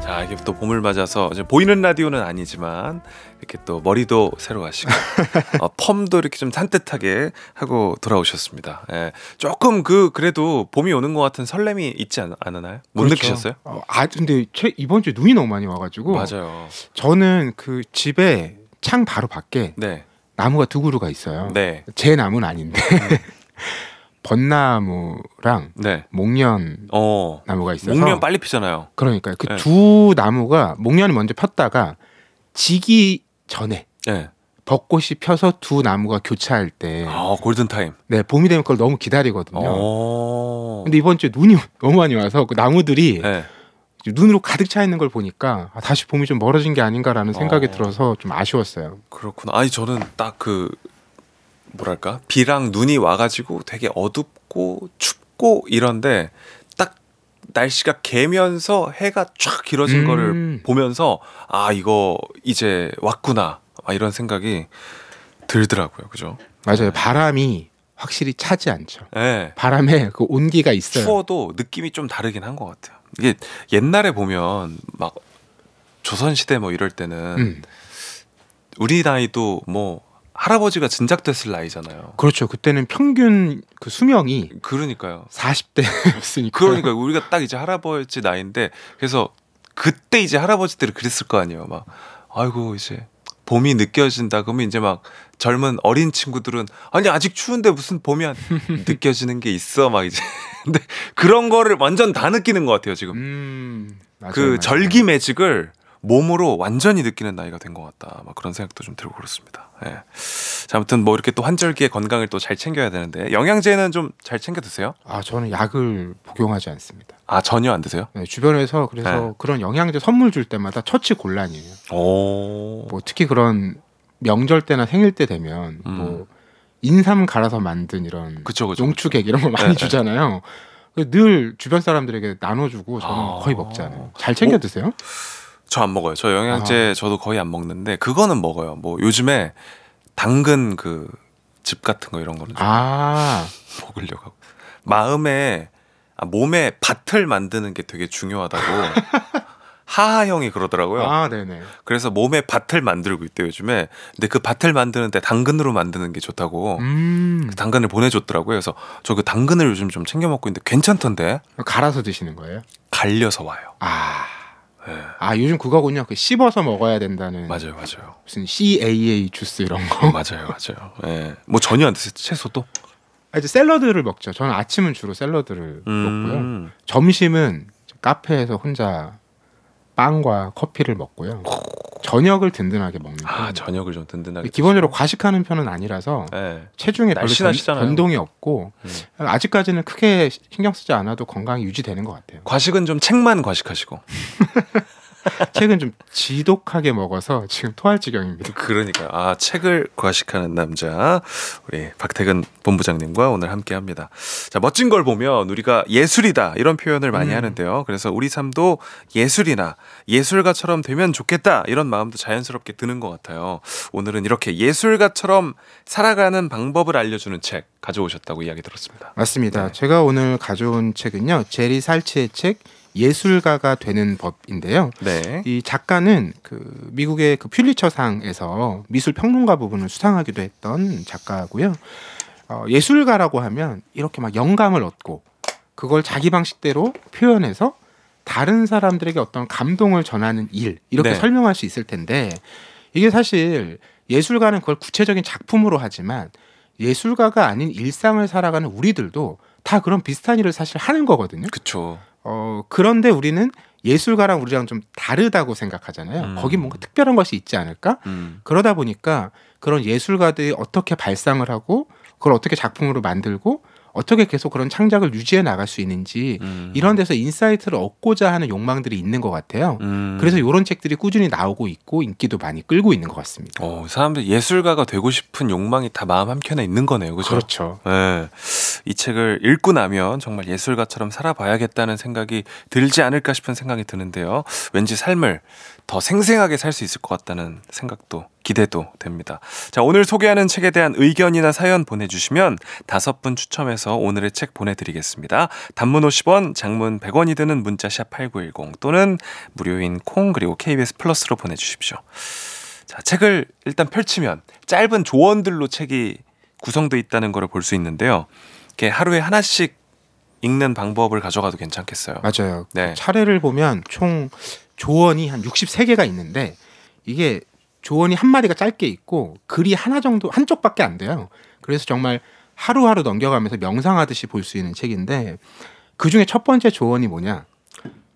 자 이게 또 봄을 맞아서 보이는 라디오는 아니지만 이렇게 또 머리도 새로 하시고 어, 펌도 이렇게 좀 산뜻하게 하고 돌아오셨습니다. 예. 조금 그 그래도 봄이 오는 것 같은 설렘이 있지 않, 않나요? 못 그렇죠. 느끼셨어요? 어, 아 근데 최, 이번 주에 눈이 너무 많이 와가지고 맞아요. 저는 그 집에 창 바로 밖에 네. 나무가 두 그루가 있어요. 네. 제 나무는 아닌데 벚나무랑 네. 목련 어. 나무가 있어서 목련 빨리 피잖아요. 그러니까 그 네. 두 나무가 목련이 먼저 폈다가 지기 전에 네. 벚꽃이 펴서 두 나무가 교차할 때, 아 골든 타임. 네 봄이 되면 그걸 너무 기다리거든요. 어. 근데 이번 주에 눈이 너무 많이 와서 그 나무들이 네. 눈으로 가득 차 있는 걸 보니까 아, 다시 봄이 좀 멀어진 게 아닌가라는 생각이 어. 들어서 좀 아쉬웠어요. 그렇구나. 아니 저는 딱 그 뭐랄까 비랑 눈이 와가지고 되게 어둡고 춥고 이런데 딱 날씨가 개면서 해가 쫙 길어진 음. 거를 보면서 아 이거 이제 왔구나 아, 이런 생각이 들더라고요. 그죠? 맞아요. 바람이 확실히 차지 않죠. 네. 바람에 그 온기가 있어요. 추워도 느낌이 좀 다르긴 한 것 같아요. 이게 옛날에 보면 막 조선 시대 뭐 이럴 때는 음. 우리 나이도 뭐 할아버지가 진작 됐을 나이잖아요. 그렇죠. 그때는 평균 그 수명이 그러니까요. 40대였으니까. 그러니까 우리가 딱 이제 할아버지 나이인데 그래서 그때 이제 할아버지들이 그랬을 거 아니에요. 막 아이고 이제 봄이 느껴진다 그러면 이제 막 젊은 어린 친구들은 아니 아직 추운데 무슨 봄이 안 느껴지는 게 있어 막 이제 근데 그런 거를 완전 다 느끼는 것 같아요 지금 음. 맞아요, 그 맞아요. 절기 매직을 몸으로 완전히 느끼는 나이가 된 것 같다 막 그런 생각도 좀 들고 그렇습니다. 예. 자 아무튼 뭐 이렇게 또 한절기의 건강을 또 잘 챙겨야 되는데 영양제는 좀 잘 챙겨 드세요? 아, 저는 약을 복용하지 않습니다. 아 전혀 안 드세요? 네, 주변에서 그래서 네. 그런 영양제 선물 줄 때마다 처치 곤란이에요. 오. 뭐 특히 그런 명절 때나 생일 때 되면 음. 뭐 인삼 갈아서 만든 이런 그쵸 그쵸. 용추객 이런 거 많이 네, 주잖아요. 늘 주변 사람들에게 나눠주고 저는 아. 거의 먹지 않아요. 잘 챙겨 어? 드세요? 저안 먹어요. 저 영양제 아. 저도 거의 안 먹는데 그거는 먹어요. 뭐 요즘에 당근 그 즙 같은 거 이런 거는 좀 아, 먹으려고 하고 마음에 아, 몸에 밭을 만드는 게 되게 중요하다고 하하 형이 그러더라고요. 아, 네네. 그래서 몸에 밭을 만들고 있대요 요즘에. 근데 그 밭을 만드는데 당근으로 만드는 게 좋다고 음, 그 당근을 보내줬더라고요. 그래서 저 그 당근을 요즘 좀 챙겨 먹고 있는데 괜찮던데 갈아서 드시는 거예요? 갈려서 와요. 아, 네. 아 요즘 그거군요. 그 씹어서 먹어야 된다는 맞아요, 맞아요. 무슨 CAA 주스 이런 거. 맞아요, 맞아요. 예. 뭐 전혀 안 드세요. 채소도? 아, 이제 샐러드를 먹죠. 저는 아침은 주로 샐러드를 먹고요. 음. 점심은 카페에서 혼자 빵과 커피를 먹고요. 저녁을 든든하게 먹는 아, 편이에요. 저녁을 좀 든든하게. 기본적으로 과식하는 편은 아니라서 예. 체중에 별로 변, 날씬하시잖아요. 변동이 없고 음. 아직까지는 크게 신경 쓰지 않아도 건강이 유지되는 것 같아요. 과식은 좀 책만 과식하시고. 책은 좀 지독하게 먹어서 지금 토할 지경입니다. 그러니까 아 책을 과식하는 남자 우리 박태근 본부장님과 오늘 함께 합니다. 자 멋진 걸 보면 우리가 예술이다 이런 표현을 많이 음. 하는데요. 그래서 우리 삶도 예술이나 예술가처럼 되면 좋겠다 이런 마음도 자연스럽게 드는 것 같아요. 오늘은 이렇게 예술가처럼 살아가는 방법을 알려주는 책 가져오셨다고 이야기 들었습니다. 맞습니다. 네. 제가 오늘 가져온 책은요. 제리 살치의 책 예술가가 되는 법인데요. 네. 이 작가는 그 미국의 그 퓰리처상에서 미술 평론가 부분을 수상하기도 했던 작가고요. 어, 예술가라고 하면 이렇게 막 영감을 얻고 그걸 자기 방식대로 표현해서 다른 사람들에게 어떤 감동을 전하는 일 이렇게 네. 설명할 수 있을 텐데 이게 사실 예술가는 그걸 구체적인 작품으로 하지만 예술가가 아닌 일상을 살아가는 우리들도 다 그런 비슷한 일을 사실 하는 거거든요. 그쵸. 어, 그런데 우리는 예술가랑 우리랑 좀 다르다고 생각하잖아요. 음. 거기 뭔가 특별한 것이 있지 않을까? 음. 그러다 보니까 그런 예술가들이 어떻게 발상을 하고 그걸 어떻게 작품으로 만들고 어떻게 계속 그런 창작을 유지해 나갈 수 있는지 음. 이런 데서 insight를 얻고자 하는 욕망들이 있는 것 같아요. 음. 그래서 이런 책들이 꾸준히 나오고 있고 인기도 많이 끌고 있는 것 같습니다. 어, 사람들 예술가가 되고 싶은 욕망이 다 마음 한켠에 있는 거네요. 그죠? 그렇죠. 네. 이 책을 읽고 나면 정말 예술가처럼 살아봐야겠다는 생각이 들지 않을까 싶은 생각이 드는데요. 왠지 삶을 더 생생하게 살 수 있을 것 같다는 생각도 기대도 됩니다. 자, 오늘 소개하는 책에 대한 의견이나 사연 보내주시면 다섯 분 추첨해서 오늘의 책 보내드리겠습니다. 단문 50원, 장문 100원이 드는 문자샵 8910 또는 무료인 콩 그리고 KBS 플러스로 보내주십시오. 자, 책을 일단 펼치면 짧은 조언들로 책이 구성되어 있다는 것을 볼 수 있는데요. 이렇게 하루에 하나씩 읽는 방법을 가져가도 괜찮겠어요. 맞아요. 네. 차례를 보면 총 조언이 한 63개가 있는데 이게 조언이 한 마디가 짧게 있고 글이 하나 정도 한쪽밖에 안 돼요. 그래서 정말 하루하루 넘겨가면서 명상하듯이 볼 수 있는 책인데 그 중에 첫 번째 조언이 뭐냐?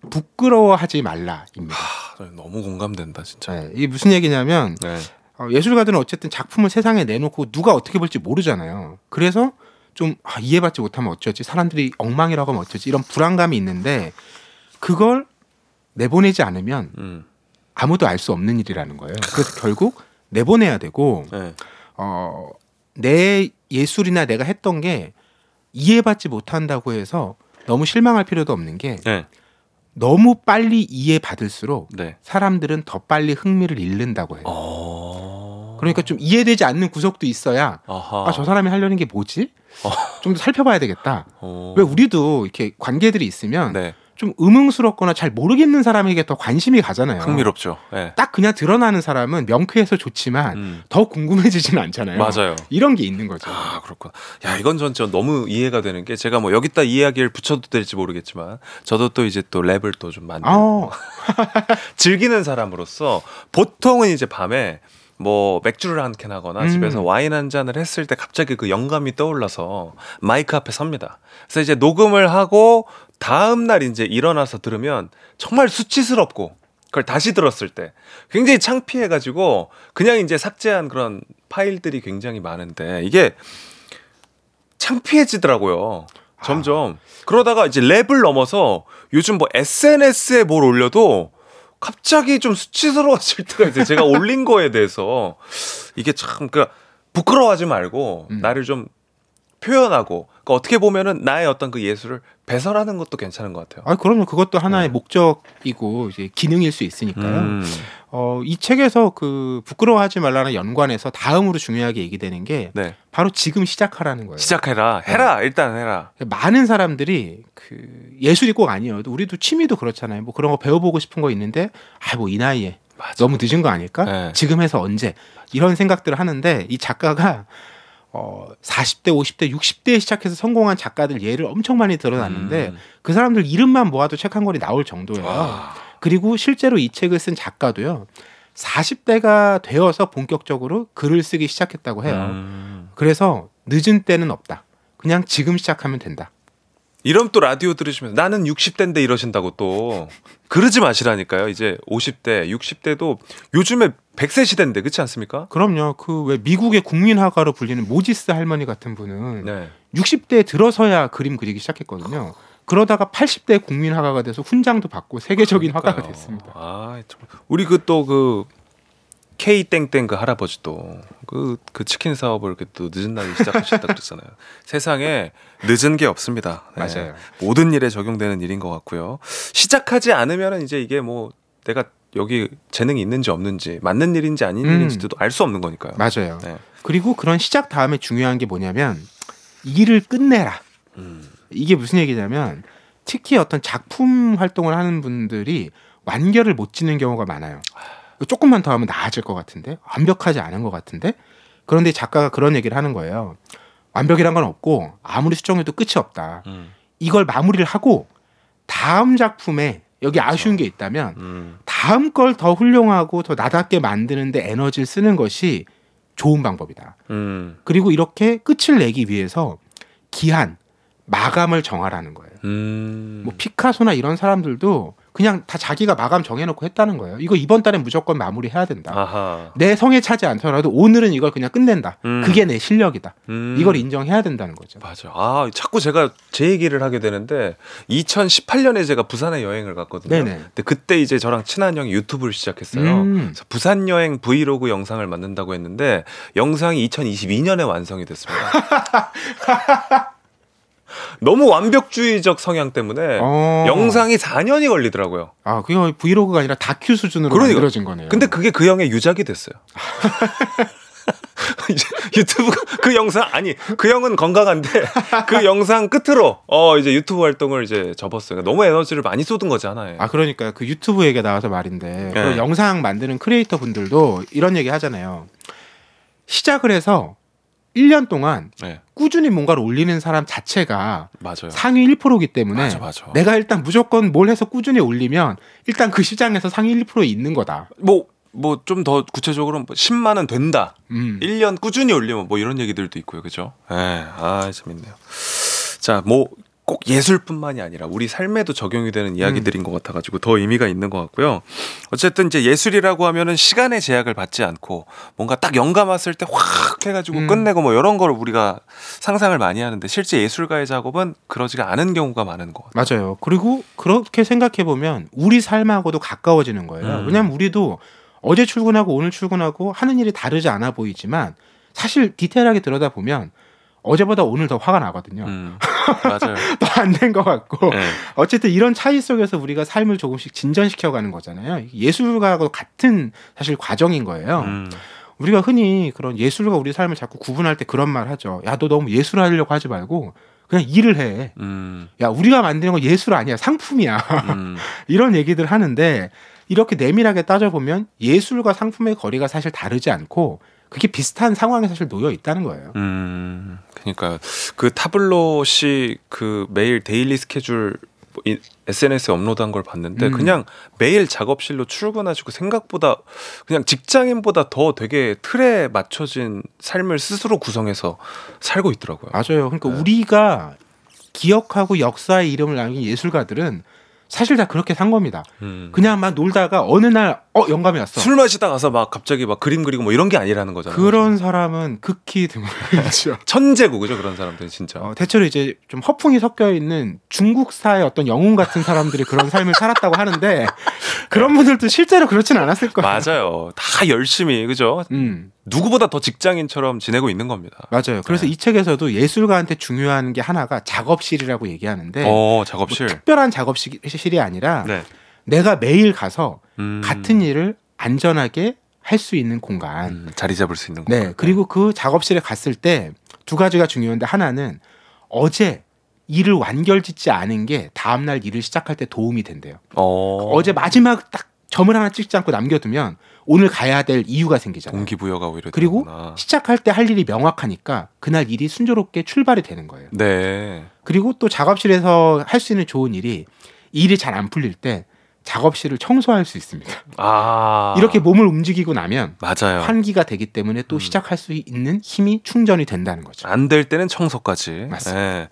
부끄러워하지 말라입니다. 아, 너무 공감된다, 진짜. 네, 이게 무슨 얘기냐면 네. 어, 예술가들은 어쨌든 작품을 세상에 내놓고 누가 어떻게 볼지 모르잖아요. 그래서 좀 아, 이해받지 못하면 어쩌지? 사람들이 엉망이라고 하면 어쩌지? 이런 불안감이 있는데 그걸 내보내지 않으면 음. 아무도 알 수 없는 일이라는 거예요. 그래서 결국 내보내야 되고 네. 어, 내 예술이나 내가 했던 게 이해받지 못한다고 해서 너무 실망할 필요도 없는 게 네. 너무 빨리 이해받을수록 네. 사람들은 더 빨리 흥미를 잃는다고 해요. 어. 그러니까 좀 이해되지 않는 구석도 있어야 아하. 아저 사람이 하려는 게 뭐지? 좀더 살펴봐야 되겠다. 어. 왜 우리도 이렇게 관계들이 있으면 네. 좀 의문스럽거나 잘 모르겠는 사람에게 더 관심이 가잖아요. 흥미롭죠. 네. 딱 그냥 드러나는 사람은 명쾌해서 좋지만 음. 더 궁금해지지는 않잖아요. 맞아요. 이런 게 있는 거죠. 아 그렇구나. 야 이건 전, 전 너무 이해가 되는 게 제가 뭐 여기다 이야기를 붙여도 될지 모르겠지만 저도 또 이제 또 랩을 또 좀 만들고 아, 즐기는 사람으로서 보통은 이제 밤에 뭐 맥주를 한 캔 하거나 음. 집에서 와인 한 잔을 했을 때 갑자기 그 영감이 떠올라서 마이크 앞에 섭니다. 그래서 이제 녹음을 하고 다음 날 이제 일어나서 들으면 정말 수치스럽고 그걸 다시 들었을 때 굉장히 창피해가지고 그냥 이제 삭제한 그런 파일들이 굉장히 많은데 이게 창피해지더라고요. 점점 그러다가 이제 랩을 넘어서 요즘 뭐 SNS에 뭘 올려도 갑자기 좀 수치스러워질 때가 있어요. 제가 올린 거에 대해서 이게 참 그러니까 부끄러워하지 말고 음. 나를 좀 표현하고 그러니까 어떻게 보면은 나의 어떤 그 예술을 배설하는 것도 괜찮은 것 같아요. 아 그럼요. 그것도 하나의 네. 목적이고 이제 기능일 수 있으니까요. 음. 어, 이 책에서 그 부끄러워하지 말라는 연관에서 다음으로 중요하게 얘기되는 게 네. 바로 지금 시작하라는 거예요. 시작해라. 해라. 일단 해라. 많은 사람들이 그 예술이 꼭 아니어도 우리도 취미도 그렇잖아요. 뭐 그런 거 배워보고 싶은 거 있는데 아 뭐 이 나이에 맞아. 너무 늦은 거 아닐까? 네. 지금 해서 언제? 이런 생각들을 하는데 이 작가가 어 40대, 50대, 60대에 시작해서 성공한 작가들 예를 엄청 많이 드러났는데 음. 그 사람들 이름만 모아도 책 한 권이 나올 정도예요. 와. 그리고 실제로 이 책을 쓴 작가도요. 40대가 되어서 본격적으로 글을 쓰기 시작했다고 해요. 음. 그래서 늦은 때는 없다. 그냥 지금 시작하면 된다. 이런 또 라디오 들으시면서 나는 60대인데 이러신다고 또 그러지 마시라니까요. 이제 50대, 60대도 요즘에 100세 시대인데 그렇지 않습니까? 그럼요. 그 왜 미국의 국민 화가로 불리는 모지스 할머니 같은 분은 네. 60대에 들어서야 그림 그리기 시작했거든요. 그러다가 80대 국민 화가가 돼서 훈장도 받고 세계적인 화가가 그러니까요. 됐습니다. 아, 참. 우리 그 또 그 K 땡땡 그 할아버지도 그, 그 치킨 사업을 이렇게 또 늦은 나이에 시작하셨다 그랬잖아요. 세상에 늦은 게 없습니다. 네. 맞아요. 모든 일에 적용되는 일인 것 같고요. 시작하지 않으면 이제 이게 뭐 내가 여기 재능이 있는지 없는지 맞는 일인지 아닌 음. 일인지도 알 수 없는 거니까요. 맞아요. 네. 그리고 그런 시작 다음에 중요한 게 뭐냐면 일을 끝내라. 음. 이게 무슨 얘기냐면 특히 어떤 작품 활동을 하는 분들이 완결을 못 짓는 경우가 많아요. 조금만 더 하면 나아질 것 같은데 완벽하지 않은 것 같은데 그런데 작가가 그런 얘기를 하는 거예요. 완벽이란 건 없고 아무리 수정해도 끝이 없다. 음. 이걸 마무리를 하고 다음 작품에 여기 아쉬운 게 있다면 음. 다음 걸 더 훌륭하고 더 나답게 만드는데 에너지를 쓰는 것이 좋은 방법이다. 음. 그리고 이렇게 끝을 내기 위해서 기한, 마감을 정하라는 거예요. 음. 뭐 피카소나 이런 사람들도 그냥 다 자기가 마감 정해놓고 했다는 거예요. 이거 이번 달에 무조건 마무리해야 된다. 아하. 내 성에 차지 않더라도 오늘은 이걸 그냥 끝낸다. 음. 그게 내 실력이다. 음. 이걸 인정해야 된다는 거죠. 맞아. 아, 자꾸 제가 제 얘기를 하게 되는데 2018년에 제가 부산에 여행을 갔거든요. 네네. 근데 그때 이제 저랑 친한 형이 YouTube를 시작했어요. 음. 부산 여행 브이로그 영상을 만든다고 했는데 영상이 2022년에 완성이 됐습니다. 너무 완벽주의적 성향 때문에 어. 영상이 4년이 걸리더라고요. 아, 그게 vlog가 아니라 다큐 수준으로 그러니까. 만들어진 거네요. 근데 그게 그 형의 유작이 됐어요. 유튜브 그 영상 아니 그 형은 건강한데 그 영상 끝으로 어 이제 유튜브 활동을 이제 접었어요. 그러니까 너무 에너지를 많이 쏟은 하나에. 아 그러니까 그 유튜브 얘기가 나와서 말인데 그 네. 영상 만드는 크리에이터 분들도 이런 얘기 하잖아요. 시작을 해서 1년 동안 네 꾸준히 뭔가를 올리는 사람 자체가 맞아요. 상위 1%이기 때문에 맞아, 맞아. 내가 일단 무조건 뭘 해서 꾸준히 올리면 일단 그 시장에서 상위 1%에 있는 거다. 뭐 뭐 좀 더 구체적으로 뭐 10만 원 된다. 음. 1년 꾸준히 올리면 뭐 이런 얘기들도 있고요. 그죠? 예. 아, 재밌네요. 자, 뭐 꼭 예술뿐만이 아니라 우리 삶에도 적용이 되는 이야기들인 것 같아가지고 더 의미가 있는 것 같고요. 어쨌든 이제 예술이라고 하면은 시간의 제약을 받지 않고 뭔가 딱 영감 왔을 때 확 해가지고 음. 끝내고 뭐 이런 걸 우리가 상상을 많이 하는데 실제 예술가의 작업은 그러지가 않은 경우가 많은 것 같아요. 맞아요. 그리고 그렇게 생각해 보면 우리 삶하고도 가까워지는 거예요. 음. 왜냐하면 우리도 어제 출근하고 오늘 출근하고 하는 일이 다르지 않아 보이지만 사실 디테일하게 들여다 보면 어제보다 오늘 더 화가 나거든요. 음, 맞아요. 더 안 된 것 같고 네. 어쨌든 이런 차이 속에서 우리가 삶을 조금씩 진전시켜가는 거잖아요. 예술가하고 같은 사실 과정인 거예요. 음, 우리가 흔히 그런 예술과 우리 삶을 자꾸 구분할 때 그런 말 하죠. 야, 너 너무 예술하려고 하지 말고 그냥 일을 해. 음, 야, 우리가 만드는 건 예술 아니야. 상품이야. 음. 이런 얘기들 하는데 이렇게 내밀하게 따져보면 예술과 상품의 거리가 사실 다르지 않고 그게 비슷한 상황에 사실 놓여 있다는 거예요. 음, 그러니까 그 타블로시 그 매일 데일리 스케줄 뭐 이- SNS에 업로드한 걸 봤는데 음. 그냥 매일 작업실로 출근하시고 생각보다 그냥 직장인보다 더 되게 틀에 맞춰진 삶을 스스로 구성해서 살고 있더라고요. 맞아요. 그러니까 네. 우리가 기억하고 역사의 이름을 남긴 예술가들은 사실 다 그렇게 산 겁니다. 음. 그냥 막 놀다가 어느 날 어 영감이 왔어. 술 마시다 가서 막 갑자기 막 그림 그리고 뭐 이런 게 아니라는 거잖아요. 그런 사람은 극히 드물죠. 천재고 그죠 그런 사람들은 진짜. 어, 대체로 이제 좀 허풍이 섞여 있는 중국사의 어떤 영웅 같은 사람들이 그런 삶을 살았다고 하는데 그런 분들도 실제로 그렇진 않았을 거예요. 맞아요. 다 열심히 그죠. 음, 누구보다 더 직장인처럼 지내고 있는 겁니다. 맞아요. 그래서 네. 이 책에서도 예술가한테 중요한 게 하나가 작업실이라고 얘기하는데 어뭐 작업실. 특별한 작업실이 아니라 네. 내가 매일 가서 음. 같은 일을 안전하게 할 수 있는 공간. 음, 자리 잡을 수 있는 거. 네. 그리고 그 작업실에 갔을 때 두 가지가 중요한데 하나는 어제 일을 완결짓지 않은 게 다음 날 일을 시작할 때 도움이 된대요. 어. 어제 마지막 딱 점을 하나 찍지 않고 남겨두면 오늘 가야 될 이유가 생기잖아요. 동기부여가 오히려 그리고 되는구나. 시작할 때 할 일이 명확하니까 그날 일이 순조롭게 출발이 되는 거예요. 네. 그리고 또 작업실에서 할 수 있는 좋은 일이 일이 잘 안 풀릴 때 작업실을 청소할 수 있습니다. 아 이렇게 몸을 움직이고 나면 맞아요. 환기가 되기 때문에 또 음. 시작할 수 있는 힘이 충전이 된다는 거죠. 안 될 때는 청소까지. 맞습니다. 예.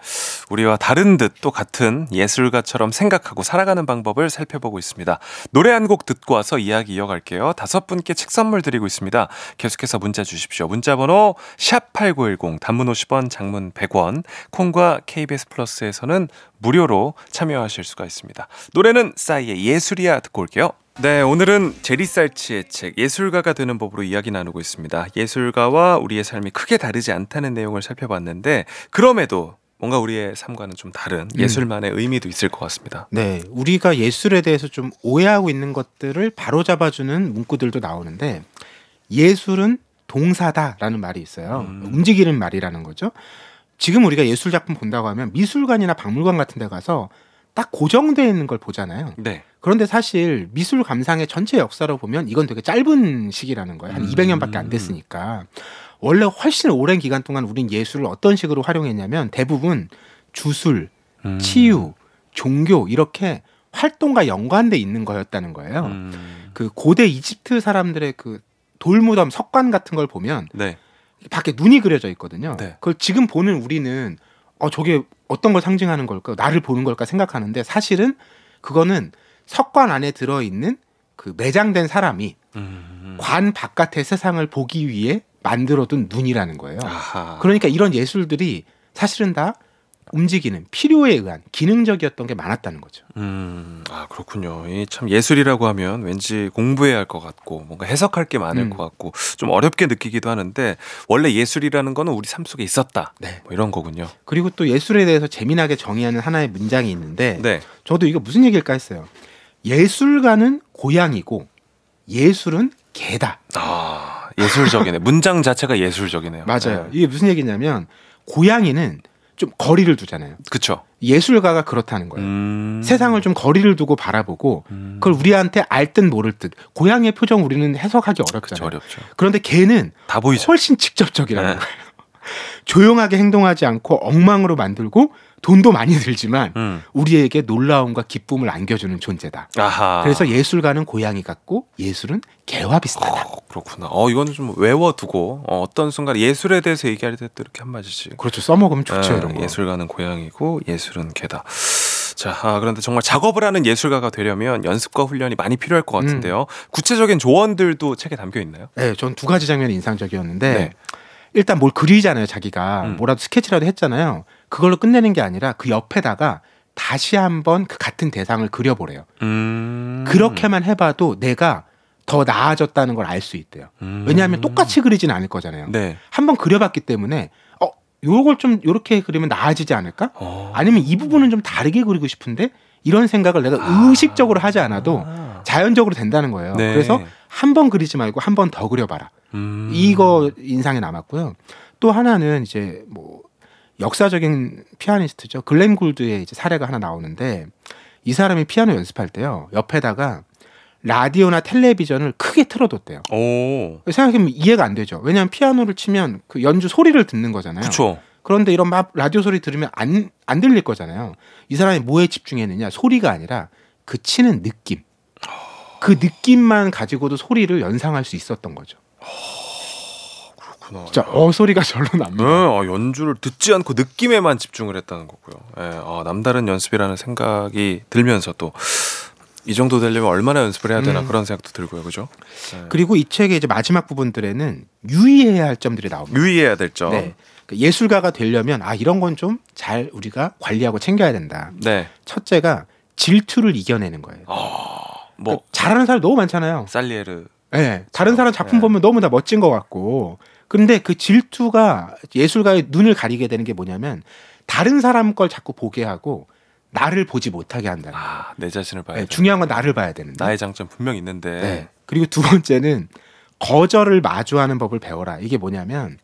우리와 다른 듯 또 같은 예술가처럼 생각하고 살아가는 방법을 살펴보고 있습니다. 노래 한 곡 듣고 와서 이야기 이어갈게요. 다섯 분께 책 선물 드리고 있습니다. 계속해서 문자 주십시오. 문자 번호 샵8910 단문 50원, 장문 100원. 콩과 KBS 플러스에서는 무료로 참여하실 수가 있습니다. 노래는 싸이의 예술이야 듣고 올게요. 네, 오늘은 제리살치의 책 예술가가 되는 법으로 이야기 나누고 있습니다. 예술가와 우리의 삶이 크게 다르지 않다는 내용을 살펴봤는데 그럼에도 뭔가 우리의 삶과는 좀 다른 예술만의 의미도 있을 것 같습니다. 네, 우리가 예술에 대해서 좀 오해하고 있는 것들을 바로잡아주는 문구들도 나오는데 예술은 동사다라는 말이 있어요. 음. 움직이는 말이라는 거죠. 지금 우리가 예술 작품 본다고 하면 미술관이나 박물관 같은 데 가서 딱 고정되어 있는 걸 보잖아요. 네. 그런데 사실 미술 감상의 전체 역사로 보면 이건 되게 짧은 시기라는 거예요. 한 음. 200년밖에 안 됐으니까. 원래 훨씬 오랜 기간 동안 우린 예술을 어떤 식으로 활용했냐면 대부분 주술, 음. 치유, 종교 이렇게 활동과 연관돼 있는 거였다는 거예요. 음. 그 고대 이집트 사람들의 그 돌무덤 석관 같은 걸 보면 네. 밖에 눈이 그려져 있거든요. 네. 그걸 지금 보는 우리는 어 저게 어떤 걸 상징하는 걸까? 나를 보는 걸까 생각하는데 사실은 그거는 석관 안에 들어 있는 그 매장된 사람이 음. 관 바깥의 세상을 보기 위해 만들어둔 눈이라는 거예요. 아하. 그러니까 이런 예술들이 사실은 다 움직이는 필요에 의한 기능적이었던 게 많았다는 거죠. 음, 아 그렇군요. 이 참 예술이라고 하면 왠지 공부해야 할 것 같고 뭔가 해석할 게 많을 음. 것 같고 좀 어렵게 느끼기도 하는데 원래 예술이라는 거는 우리 삶 속에 있었다. 네. 뭐 이런 거군요. 그리고 또 예술에 대해서 재미나게 정의하는 하나의 문장이 있는데 네. 저도 이거 무슨 얘기일까 했어요. 예술가는 고양이고 예술은 개다. 아 예술적이네. 문장 자체가 예술적이네요. 맞아요. 네. 이게 무슨 얘기냐면 고양이는 좀 거리를 두잖아요. 그쵸. 예술가가 그렇다는 거예요. 음. 세상을 좀 거리를 두고 바라보고 음. 그걸 우리한테 알 듯 모를 듯 고양이의 표정 우리는 해석하기 그쵸 어렵잖아요. 어렵죠. 그런데 개는 다 보이죠. 훨씬 직접적이라는 네. 거예요. 조용하게 행동하지 않고 엉망으로 만들고 돈도 많이 들지만 음. 우리에게 놀라움과 기쁨을 안겨주는 존재다. 아하. 그래서 예술가는 고양이 같고 예술은 개와 비슷하다. 어, 그렇구나. 어 이거는 좀 외워두고 어, 어떤 순간 예술에 대해서 얘기할 때 또 이렇게 한 마디씩. 그렇죠. 써먹으면 좋죠 예, 이런 거. 예술가는 고양이고 예술은 개다. 자, 아, 그런데 정말 작업을 하는 예술가가 되려면 연습과 훈련이 많이 필요할 것 음. 같은데요. 구체적인 조언들도 책에 담겨 있나요? 네, 전 두 가지 장면이 인상적이었는데 네. 일단 뭘 그리잖아요. 자기가 음. 뭐라도 스케치라도 했잖아요. 그걸로 끝내는 게 아니라 그 옆에다가 다시 한번 그 같은 대상을 그려보래요. 음. 그렇게만 해봐도 내가 더 나아졌다는 걸 알 수 있대요. 음. 왜냐하면 똑같이 그리진 않을 거잖아요. 네. 한번 그려봤기 때문에 어 요걸 좀 요렇게 그리면 나아지지 않을까? 어. 아니면 이 부분은 좀 다르게 그리고 싶은데 이런 생각을 내가 아. 의식적으로 하지 않아도 아. 자연적으로 된다는 거예요. 네. 그래서 한 번 그리지 말고 한 번 더 그려봐라. 음. 이거 인상에 남았고요. 또 하나는 이제 뭐 역사적인 피아니스트죠. 글렌 굴드의 이제 사례가 하나 나오는데 이 사람이 피아노 연습할 때요. 옆에다가 라디오나 텔레비전을 크게 틀어뒀대요. 오. 생각해보면 이해가 안 되죠. 왜냐하면 피아노를 치면 그 연주 소리를 듣는 거잖아요. 그렇죠. 그런데 이런 막 라디오 소리 들으면 안, 안 들릴 거잖아요. 이 사람이 뭐에 집중했느냐? 소리가 아니라 그 치는 느낌. 그 느낌만 가지고도 소리를 연상할 수 있었던 거죠. 그렇구나. 진짜 어 소리가 절로 네, 납니다. 어, 연주를 듣지 않고 느낌에만 집중을 했다는 거고요. 예, 아, 남다른 연습이라는 생각이 들면서 또 이 정도 되려면 얼마나 연습을 해야 되나 음. 그런 생각도 들고요, 그죠? 네. 그리고 이 책의 이제 마지막 부분들에는 유의해야 할 점들이 나옵니다. 유의해야 될 점. 네. 그 예술가가 되려면 아 이런 건 좀 잘 우리가 관리하고 챙겨야 된다. 네. 첫째가 질투를 이겨내는 거예요. 아, 뭐그 잘하는 사람 너무 많잖아요. 살리에르. 네, 다른 사람 작품 네. 보면 너무 다 멋진 것 같고. 근데 그 질투가 예술가의 눈을 가리게 되는 게 뭐냐면 다른 사람 걸 자꾸 보게 하고 나를 보지 못하게 한다는 거예요. 아, 내 자신을 봐야 네, 돼. 중요한 건 나를 봐야 되는데. 나의 장점 분명 있는데. 네. 그리고 두 번째는 거절을 마주하는 법을 배워라. 이게 뭐냐면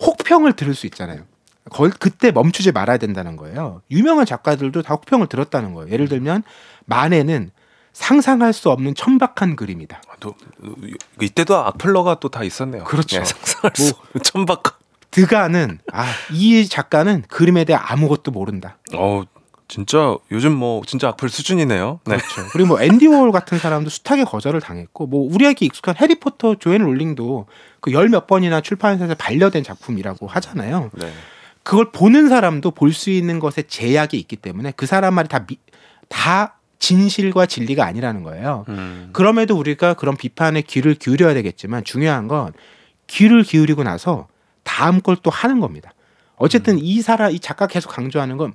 혹평을 들을 수 있잖아요. 거, 그때 멈추지 말아야 된다는 거예요. 유명한 작가들도 다 혹평을 들었다는 거예요. 예를 들면 만에는 상상할 수 없는 천박한 그림이다. 아, 또, 그 이때도 악플러가 또 다 있었네요. 그렇죠. 예, 상상할 뭐- 수 없는 천박. 드가는 아 이 작가는 그림에 대해 아무것도 모른다. 어, 진짜 요즘 뭐 진짜 악플 수준이네요. 네. 그렇죠. 그리고 뭐 앤디 워홀 같은 사람도 숱하게 거절을 당했고 뭐 우리에게 익숙한 해리포터 조앤 롤링도 그 열 몇 번이나 출판사에서 반려된 작품이라고 하잖아요. 네. 그걸 보는 사람도 볼 수 있는 것에 제약이 있기 때문에 그 사람 말이 다, 미, 다 진실과 진리가 아니라는 거예요. 음. 그럼에도 우리가 그런 비판에 귀를 기울여야 되겠지만 중요한 건 귀를 기울이고 나서 다음 걸 또 하는 겁니다. 어쨌든 이 사람 이 작가 계속 강조하는 건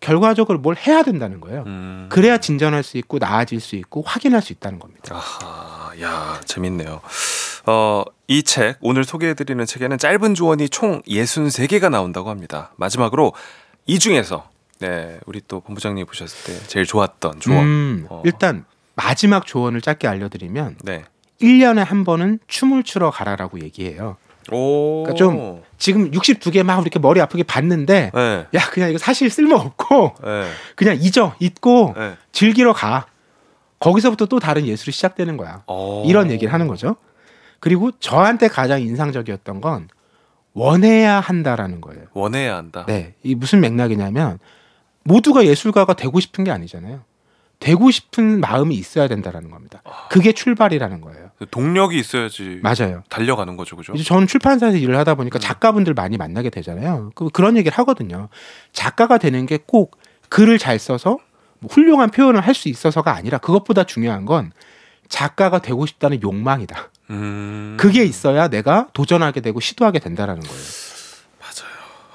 결과적으로 뭘 해야 된다는 거예요. 음. 그래야 진전할 수 있고 나아질 수 있고 확인할 수 있다는 겁니다. 아하, 야, 재밌네요. 어, 이 책, 오늘 소개해드리는 책에는 짧은 조언이 총 63개가 나온다고 합니다. 마지막으로 이 중에서, 네, 우리 또 본부장님이 보셨을 때 제일 좋았던 조언. 음, 어. 일단 마지막 조언을 짧게 알려드리면 네. 1년에 한 번은 춤을 추러 가라라고 얘기해요. 오. 그러니까 좀- 지금 62개 막 이렇게 머리 아프게 봤는데 네. 야 그냥 이거 사실 쓸모 없고 네. 그냥 잊어 잊고 네. 즐기러 가. 거기서부터 또 다른 예술이 시작되는 거야. 어. 이런 얘기를 하는 거죠. 그리고 저한테 가장 인상적이었던 건 원해야 한다라는 거예요. 원해야 한다. 네, 이 무슨 맥락이냐면 모두가 예술가가 되고 싶은 게 아니잖아요. 되고 싶은 마음이 있어야 된다라는 겁니다. 그게 출발이라는 거예요. 동력이 있어야지 맞아요. 달려가는 거죠, 그죠? 이제 저는 출판사에서 일을 하다 보니까 작가분들 많이 만나게 되잖아요. 그 그런 얘기를 하거든요. 작가가 되는 게 꼭 글을 잘 써서 뭐 훌륭한 표현을 할 수 있어서가 아니라 그것보다 중요한 건 작가가 되고 싶다는 욕망이다. 음. 그게 있어야 내가 도전하게 되고 시도하게 된다라는 거예요.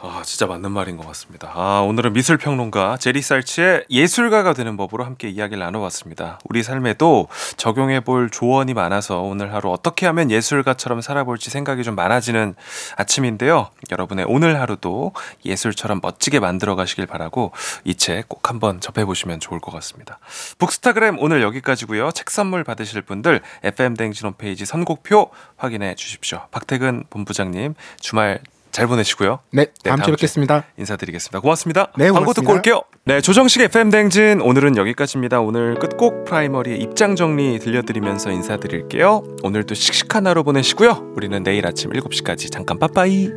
아, 진짜 맞는 말인 것 같습니다. 아, 오늘은 미술 평론가 제리 살치의 예술가가 되는 법으로 함께 이야기를 나눠봤습니다. 우리 삶에도 적용해 볼 조언이 많아서 오늘 하루 어떻게 하면 예술가처럼 살아볼지 생각이 좀 많아지는 아침인데요. 여러분의 오늘 하루도 예술처럼 멋지게 만들어 가시길 바라고 이 책 꼭 한번 접해보시면 좋을 것 같습니다. 북스타그램 오늘 여기까지고요. 책 선물 받으실 분들 FM 댕진 홈페이지 선곡표 확인해 주십시오. 박태근 본부장님 주말 잘 보내시고요. 네, 다음 다음 주에 주에. 뵙겠습니다. 인사드리겠습니다. 고맙습니다. 네, 광고 고맙습니다. 듣고 올게요. 네, 조정식 FM 댕진 오늘은 여기까지입니다. 오늘 끝곡 프라이머리의 입장 정리 들려드리면서 인사드릴게요. 오늘도 씩씩한 하루 보내시고요. 우리는 내일 아침 7시까지 잠깐 빠빠이.